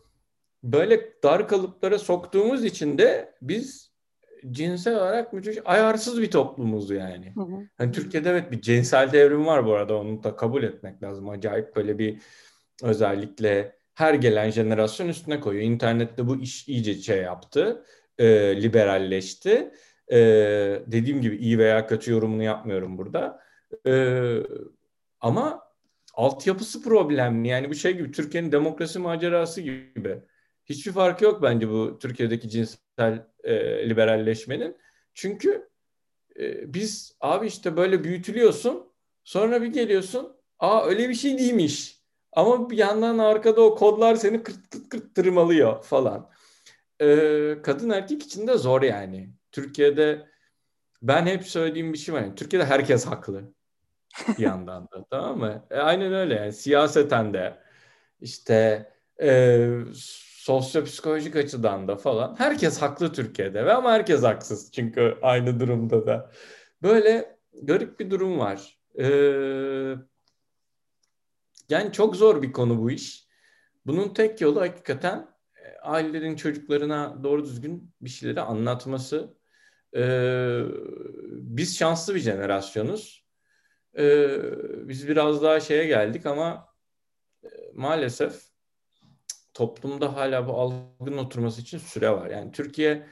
böyle dar kalıplara soktuğumuz için de biz cinsel olarak müthiş ayarsız bir toplumuz yani. Hı hı. Hani Türkiye'de evet bir cinsel devrim var bu arada onu da kabul etmek lazım. Acayip böyle bir özellikle her gelen jenerasyon üstüne koyuyor. İnternette bu iş iyice şey yaptı, e, liberalleşti. E, dediğim gibi iyi veya kötü yorumunu yapmıyorum burada. E, ama altyapısı problemli. Yani bu şey gibi Türkiye'nin demokrasi macerası gibi. Hiçbir farkı yok bence bu Türkiye'deki cinsel e, liberalleşmenin. Çünkü e, biz abi işte böyle büyütülüyorsun sonra bir geliyorsun aa öyle bir şey değilmiş. Ama bir yandan arkada o kodlar seni kırt kırt kırt tırmalıyor falan. E, kadın erkek için de zor yani. Türkiye'de ben hep söylediğim bir şey var. Yani, Türkiye'de herkes haklı bir yandan da tamam mı? E, aynen öyle yani siyaseten de işte e, sosyopsikolojik açıdan da falan herkes haklı Türkiye'de ve ama herkes haksız çünkü aynı durumda da. Böyle garip bir durum var. Ee, yani çok zor bir konu bu iş. Bunun tek yolu hakikaten e, ailelerin çocuklarına doğru düzgün bir şeyleri anlatması. Ee, biz şanslı bir jenerasyonuz. Ee, biz biraz daha şeye geldik ama e, maalesef toplumda hala bu algının oturması için süre var. Yani Türkiye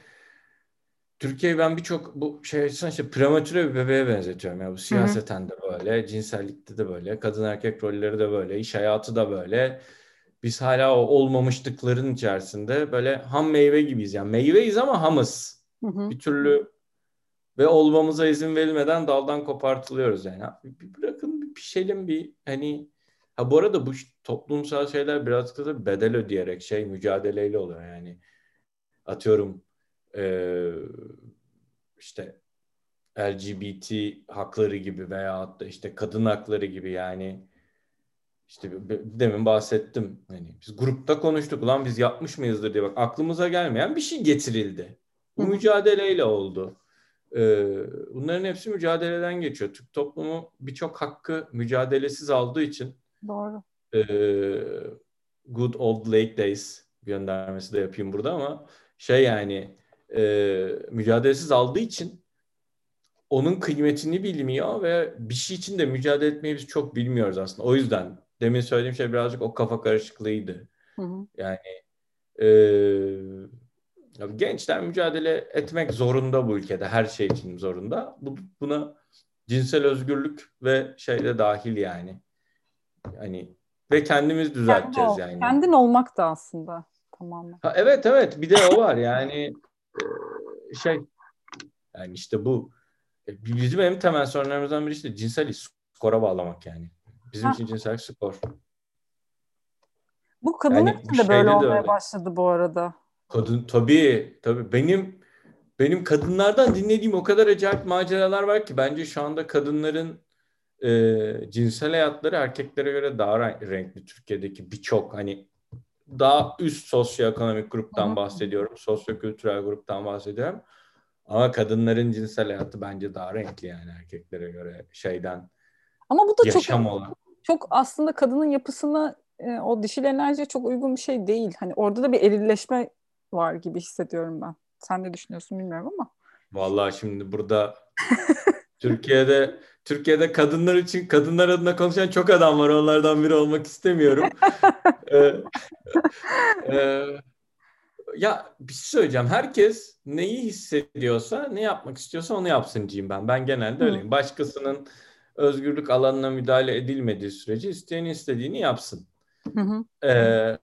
Türkiye'yi ben birçok bu şey açısından işte prematüre bir bebeğe benzetiyorum. Yani bu siyaseten de böyle, cinsellikte de böyle, kadın erkek rolleri de böyle, iş hayatı da böyle. Biz hala o olmamışlıkların içerisinde böyle ham meyve gibiyiz. Yani meyveyiz ama hamız. Hı hı. Bir türlü ve olmamıza izin verilmeden daldan kopartılıyoruz yani. Bir bırakın bir pişelim bir hani Ha bu arada bu toplumsal şeyler biraz da bedel ödeyerek şey mücadeleyle oluyor yani. Atıyorum e, işte LGBT hakları gibi veya da işte kadın hakları gibi yani işte demin bahsettim. Hani biz grupta konuştuk. Ulan biz yapmış mıyızdır diye bak aklımıza gelmeyen bir şey getirildi. Bu mücadeleyle oldu. Ee, bunların hepsi mücadeleden geçiyor. Türk toplumu birçok hakkı mücadelesiz aldığı için Doğru. E, Good Old Lake Days göndermesi de yapayım burada ama şey yani e, mücadelesiz aldığı için onun kıymetini bilmiyor ve bir şey için de mücadele etmeyi biz çok bilmiyoruz aslında. O yüzden demin söylediğim şey birazcık o kafa karışıklığıydı. Hı hı. Yani e, gençler mücadele etmek zorunda bu ülkede. Her şey için zorunda. Bu, buna cinsel özgürlük ve şey de dahil yani. Yani ve kendimiz düzelteceğiz Kendin yani. Kendin olmak da aslında tamamen. Ha, evet evet bir de o var yani şey yani işte bu e, bizim en temel sorunlarımızdan biri işte cinsel skora bağlamak yani. Bizim ha. için cinsel skor. Bu kadınlar yani de böyle olmaya öyle. başladı bu arada. Kadın tabii tabii benim benim kadınlardan dinlediğim o kadar acayip maceralar var ki bence şu anda kadınların e, cinsel hayatları erkeklere göre daha renkli Türkiye'deki birçok hani daha üst sosyoekonomik gruptan bahsediyorum. Sosyokültürel gruptan bahsediyorum. Ama kadınların cinsel hayatı bence daha renkli yani erkeklere göre şeyden. Ama bu da yaşam çok olan. çok aslında kadının yapısına e, o dişil enerjiye çok uygun bir şey değil. Hani orada da bir erilleşme var gibi hissediyorum ben. Sen ne düşünüyorsun bilmiyorum ama. Vallahi şimdi burada Türkiye'de Türkiye'de kadınlar için kadınlar adına konuşan çok adam var. Onlardan biri olmak istemiyorum. ee, e, ya bir şey söyleyeceğim. Herkes neyi hissediyorsa, ne yapmak istiyorsa onu yapsın diyeyim ben. Ben genelde öyleyim. Başkasının özgürlük alanına müdahale edilmediği sürece isteyen istediğini yapsın. Hı hı. Ee,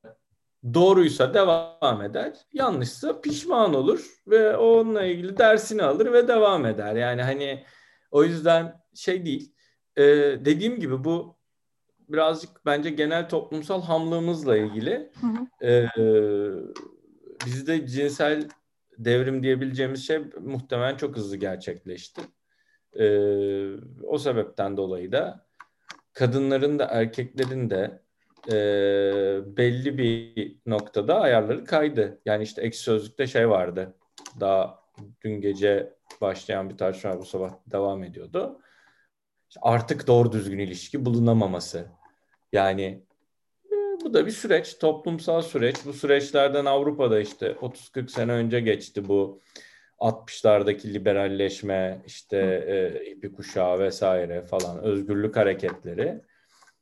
doğruysa devam eder, yanlışsa pişman olur ve onunla ilgili dersini alır ve devam eder. Yani hani o yüzden şey değil. Ee, dediğim gibi bu birazcık bence genel toplumsal hamlığımızla ilgili. Ee, bizde cinsel devrim diyebileceğimiz şey muhtemelen çok hızlı gerçekleşti. Ee, o sebepten dolayı da kadınların da erkeklerin de e, belli bir noktada ayarları kaydı. Yani işte ekşi sözlükte şey vardı. Daha dün gece başlayan bir tartışma bu sabah devam ediyordu. İşte artık doğru düzgün ilişki bulunamaması. Yani bu da bir süreç, toplumsal süreç. Bu süreçlerden Avrupa'da işte 30-40 sene önce geçti bu 60'lardaki liberalleşme, işte e, ipi kuşağı vesaire falan, özgürlük hareketleri.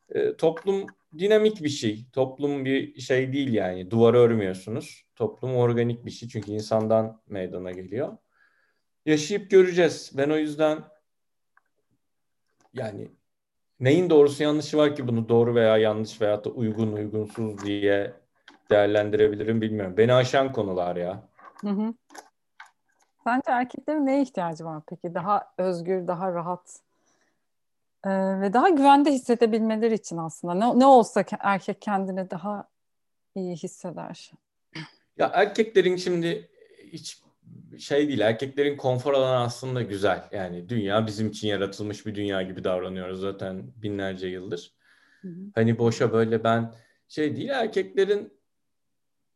E, toplum dinamik bir şey. Toplum bir şey değil yani. Duvarı örmüyorsunuz. Toplum organik bir şey çünkü insandan meydana geliyor. Yaşayıp göreceğiz. Ben o yüzden yani neyin doğrusu yanlışı var ki bunu doğru veya yanlış veya da uygun uygunsuz diye değerlendirebilirim bilmiyorum. Beni aşan konular ya. Hı hı. Sence erkeklerin neye ihtiyacı var peki? Daha özgür, daha rahat ee, ve daha güvende hissedebilmeleri için aslında. Ne, ne olsa erkek kendini daha iyi hisseder. Ya erkeklerin şimdi hiç şey değil erkeklerin konfor alanı aslında güzel. Yani dünya bizim için yaratılmış bir dünya gibi davranıyoruz zaten binlerce yıldır. Hı hı. Hani boşa böyle ben şey değil erkeklerin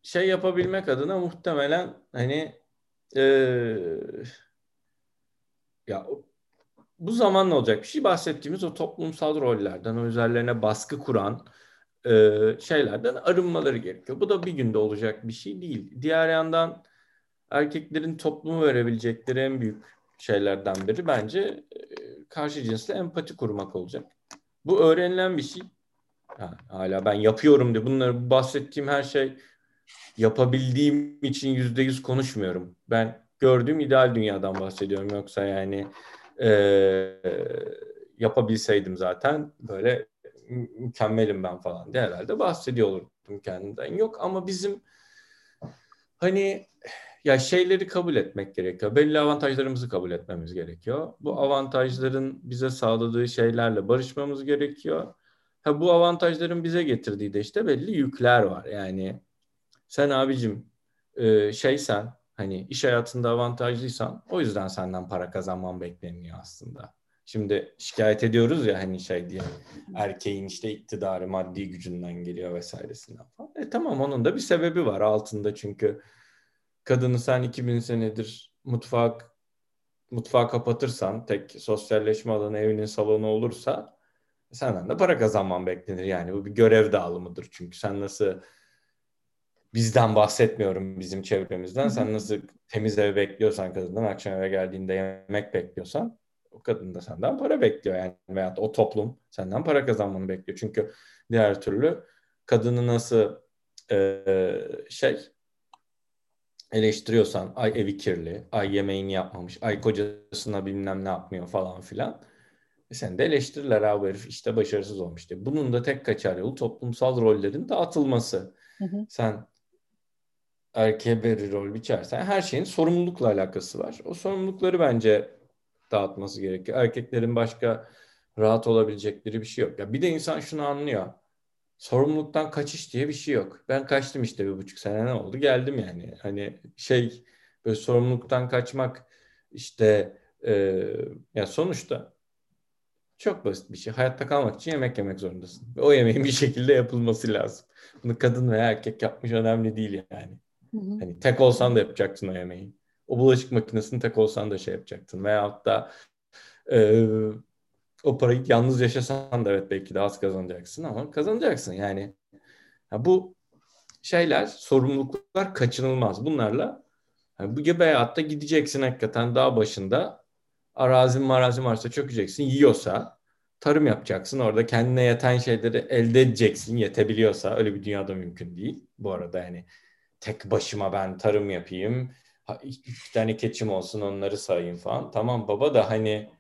şey yapabilmek adına muhtemelen hani ee, ya bu zaman ne olacak bir şey bahsettiğimiz o toplumsal rollerden o üzerlerine baskı kuran e, şeylerden arınmaları gerekiyor. Bu da bir günde olacak bir şey değil. Diğer yandan erkeklerin toplumu verebilecekleri en büyük şeylerden biri bence e, karşı cinsle empati kurmak olacak. Bu öğrenilen bir şey. Ha, hala ben yapıyorum diye bunları bahsettiğim her şey yapabildiğim için yüzde yüz konuşmuyorum. Ben gördüğüm ideal dünyadan bahsediyorum. Yoksa yani e, yapabilseydim zaten böyle mükemmelim ben falan diye herhalde bahsediyor olurdum kendimden. Yok ama bizim hani ya şeyleri kabul etmek gerekiyor. Belli avantajlarımızı kabul etmemiz gerekiyor. Bu avantajların bize sağladığı şeylerle barışmamız gerekiyor. Ha bu avantajların bize getirdiği de işte belli yükler var. Yani sen abicim e, şeysen Hani iş hayatında avantajlıysan o yüzden senden para kazanman bekleniyor aslında. Şimdi şikayet ediyoruz ya hani şey diye erkeğin işte iktidarı maddi gücünden geliyor vesairesinden falan. E tamam onun da bir sebebi var altında çünkü kadını sen 2000 senedir mutfak mutfağı kapatırsan tek sosyalleşme alanı evinin salonu olursa senden de para kazanman beklenir. Yani bu bir görev dağılımıdır. Çünkü sen nasıl bizden bahsetmiyorum bizim çevremizden. Sen nasıl temiz ev bekliyorsan kadından akşam eve geldiğinde yemek bekliyorsan o kadın da senden para bekliyor yani veyahut o toplum senden para kazanmanı bekliyor. Çünkü diğer türlü kadını nasıl e, şey eleştiriyorsan ay evi kirli, ay yemeğini yapmamış, ay kocasına bilmem ne yapmıyor falan filan. E sen de eleştirirler abi herif işte başarısız olmuş diye. Bunun da tek kaçar yolu toplumsal rollerin dağıtılması. Hı hı. Sen erkeğe bir rol biçersen her şeyin sorumlulukla alakası var. O sorumlulukları bence dağıtması gerekiyor. Erkeklerin başka rahat olabilecekleri bir şey yok. Ya bir de insan şunu anlıyor. Sorumluluktan kaçış diye bir şey yok. Ben kaçtım işte bir buçuk sene ne oldu? Geldim yani. Hani şey böyle sorumluluktan kaçmak işte e, ya sonuçta çok basit bir şey. Hayatta kalmak için yemek yemek zorundasın. Ve o yemeğin bir şekilde yapılması lazım. Bunu kadın veya erkek yapmış önemli değil yani. Hı hı. Hani tek olsan da yapacaksın o yemeği. O bulaşık makinesini tek olsan da şey yapacaktın. Veyahut da e, o parayı yalnız yaşasan da evet belki de az kazanacaksın ama kazanacaksın yani. Ya bu şeyler, sorumluluklar kaçınılmaz. Bunlarla yani bu gibi hayatta gideceksin hakikaten dağ başında. Arazin marazin varsa çökeceksin. Yiyorsa tarım yapacaksın. Orada kendine yeten şeyleri elde edeceksin. Yetebiliyorsa. Öyle bir dünyada mümkün değil. Bu arada yani tek başıma ben tarım yapayım. İki tane keçim olsun onları sayayım falan. Tamam baba da hani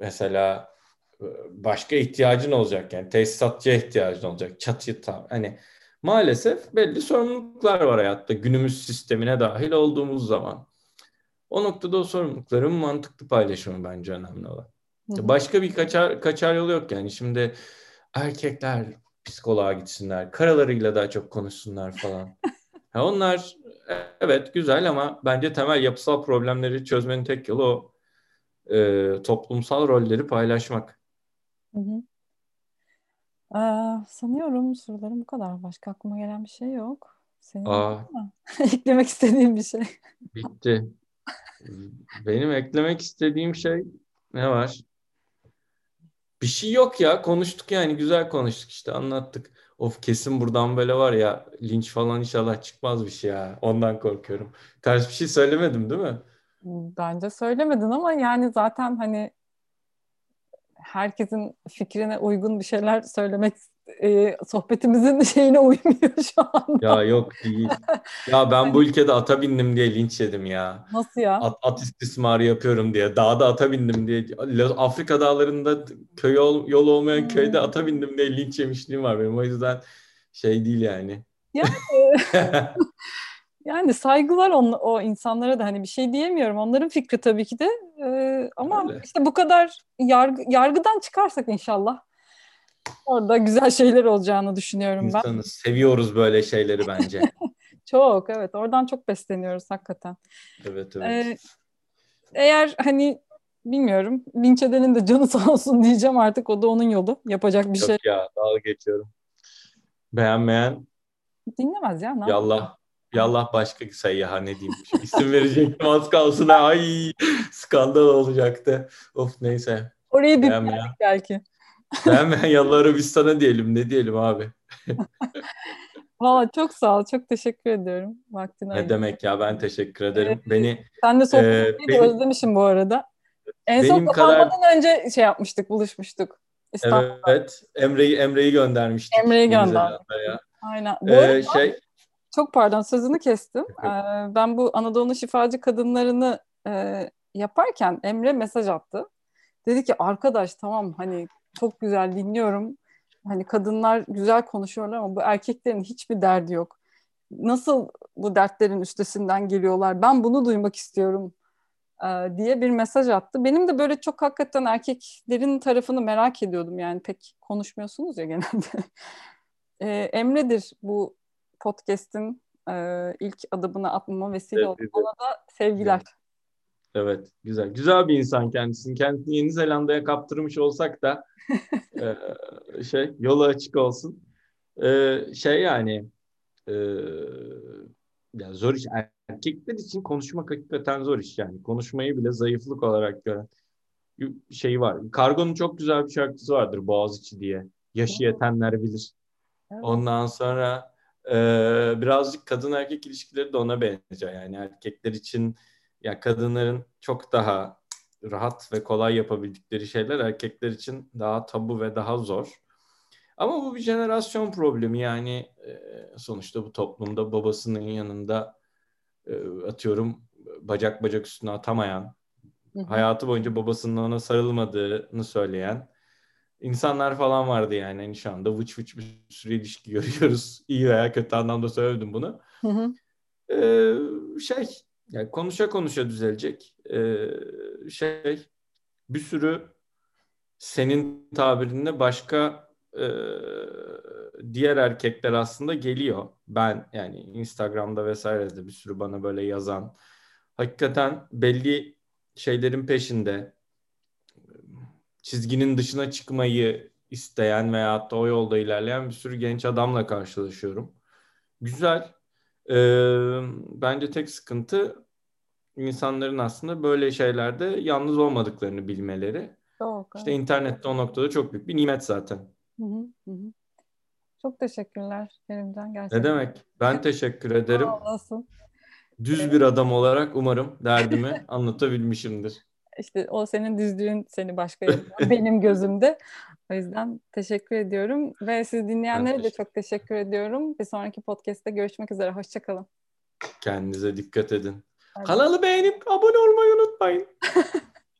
mesela e, başka ihtiyacın olacak yani tesisatçıya ihtiyacın olacak. Çatı tam hani maalesef belli sorumluluklar var hayatta günümüz sistemine dahil olduğumuz zaman. O noktada o sorumlulukların mantıklı paylaşımı bence önemli olan. Hı hı. Başka bir kaçar, kaçar yolu yok yani. Şimdi erkekler psikoloğa gitsinler, karalarıyla daha çok konuşsunlar falan. Ha onlar evet güzel ama bence temel yapısal problemleri çözmenin tek yolu o e, toplumsal rolleri paylaşmak. Hı hı. Ee, sanıyorum sorularım bu kadar. Başka aklıma gelen bir şey yok. Senin Aa, eklemek istediğin bir şey. Bitti. Benim eklemek istediğim şey ne var? Bir şey yok ya. Konuştuk yani. Güzel konuştuk işte. Anlattık. Of kesin buradan böyle var ya linç falan inşallah çıkmaz bir şey ya. Ondan korkuyorum. Ters bir şey söylemedim değil mi? Bence söylemedin ama yani zaten hani herkesin fikrine uygun bir şeyler söylemek e, sohbetimizin şeyine uymuyor şu anda. Ya yok değil. Ya ben bu ülkede ata bindim diye linç yedim ya. Nasıl ya? At, at istismarı yapıyorum diye. Dağda ata bindim diye. Afrika dağlarında köy yol, yol olmayan hmm. köyde ata bindim diye linç yemişliğim var benim. O yüzden şey değil yani. Yani yani saygılar on, o insanlara da hani bir şey diyemiyorum. Onların fikri tabii ki de. Ee, ama Öyle. işte bu kadar yargı, yargıdan çıkarsak inşallah orada güzel şeyler olacağını düşünüyorum İnsanız, ben. İnsanız seviyoruz böyle şeyleri bence. çok evet oradan çok besleniyoruz hakikaten. Evet evet. Ee, eğer hani bilmiyorum linç edenin de canı sağ olsun diyeceğim artık o da onun yolu. Yapacak bir Yok şey. Ya dalga geçiyorum. Beğenmeyen dinlemez ya. Ne Yallah. Yallah başka sayıya ne diyeyim. İsim verecektim az kalsın. Ay skandal olacaktı. Of neyse. Orayı bir belki. Beğenmeyen Yallah Arabistan'a diyelim. Ne diyelim abi. Valla çok sağ ol. Çok teşekkür ediyorum. Vaktini Ne demek ya ben teşekkür ederim. Ee, beni Sen de sohbet e, benim, özlemişim bu arada. En son kapanmadan kadar... önce şey yapmıştık, buluşmuştuk. İstanbul'da. Evet. Emre'yi Emre'yi göndermiştik. Emre'yi gönderdik. Aynen. Bu ee, şey çok pardon sözünü kestim. Ee, ben bu Anadolu şifacı kadınlarını e, yaparken Emre mesaj attı. Dedi ki arkadaş tamam hani çok güzel dinliyorum. Hani kadınlar güzel konuşuyorlar ama bu erkeklerin hiçbir derdi yok. Nasıl bu dertlerin üstesinden geliyorlar? Ben bunu duymak istiyorum e, diye bir mesaj attı. Benim de böyle çok hakikaten erkeklerin tarafını merak ediyordum. Yani pek konuşmuyorsunuz ya genelde. e, Emre'dir bu podcast'in e, ilk adımını atmama vesile evet, oldu. Ona da sevgiler. Evet. Evet, güzel. Güzel bir insan kendisini. Kendisini Yeni Zelanda'ya kaptırmış olsak da e, şey yolu açık olsun. E, şey yani e, ya zor iş. Erkekler için konuşmak hakikaten zor iş yani. Konuşmayı bile zayıflık olarak gören şey var. Kargo'nun çok güzel bir şarkısı vardır Boğaziçi diye. Yaşı yetenler bilir. Evet. Ondan sonra e, birazcık kadın erkek ilişkileri de ona benziyor. Yani erkekler için ya kadınların çok daha rahat ve kolay yapabildikleri şeyler erkekler için daha tabu ve daha zor. Ama bu bir jenerasyon problemi yani e, sonuçta bu toplumda babasının yanında e, atıyorum bacak bacak üstüne atamayan, hı hı. hayatı boyunca babasının ona sarılmadığını söyleyen insanlar falan vardı yani. yani şu anda vıç vıç bir sürü ilişki görüyoruz. İyi veya kötü anlamda söyledim bunu. Hı hı. Ee, şey yani konuşa konuşa düzelecek. Ee, şey bir sürü senin tabirinde başka e, diğer erkekler aslında geliyor. Ben yani Instagram'da vesairede bir sürü bana böyle yazan hakikaten belli şeylerin peşinde çizginin dışına çıkmayı isteyen veya da o yolda ilerleyen bir sürü genç adamla karşılaşıyorum. Güzel. Ee, bence tek sıkıntı insanların aslında böyle şeylerde yalnız olmadıklarını bilmeleri. Çok. İşte internette o noktada çok büyük bir nimet zaten. Hı hı, hı. Çok teşekkürler Kerimcan gerçekten. Ne demek? Ben teşekkür ederim. Nasıl? Düz bir adam olarak umarım derdimi anlatabilmişimdir. İşte o senin düzlüğün seni başka benim gözümde. O yüzden teşekkür ediyorum ve siz dinleyenlere de çok teşekkür ediyorum. Bir sonraki podcast'te görüşmek üzere. Hoşçakalın. Kendinize dikkat edin. Kanalı beğenip abone olmayı unutmayın.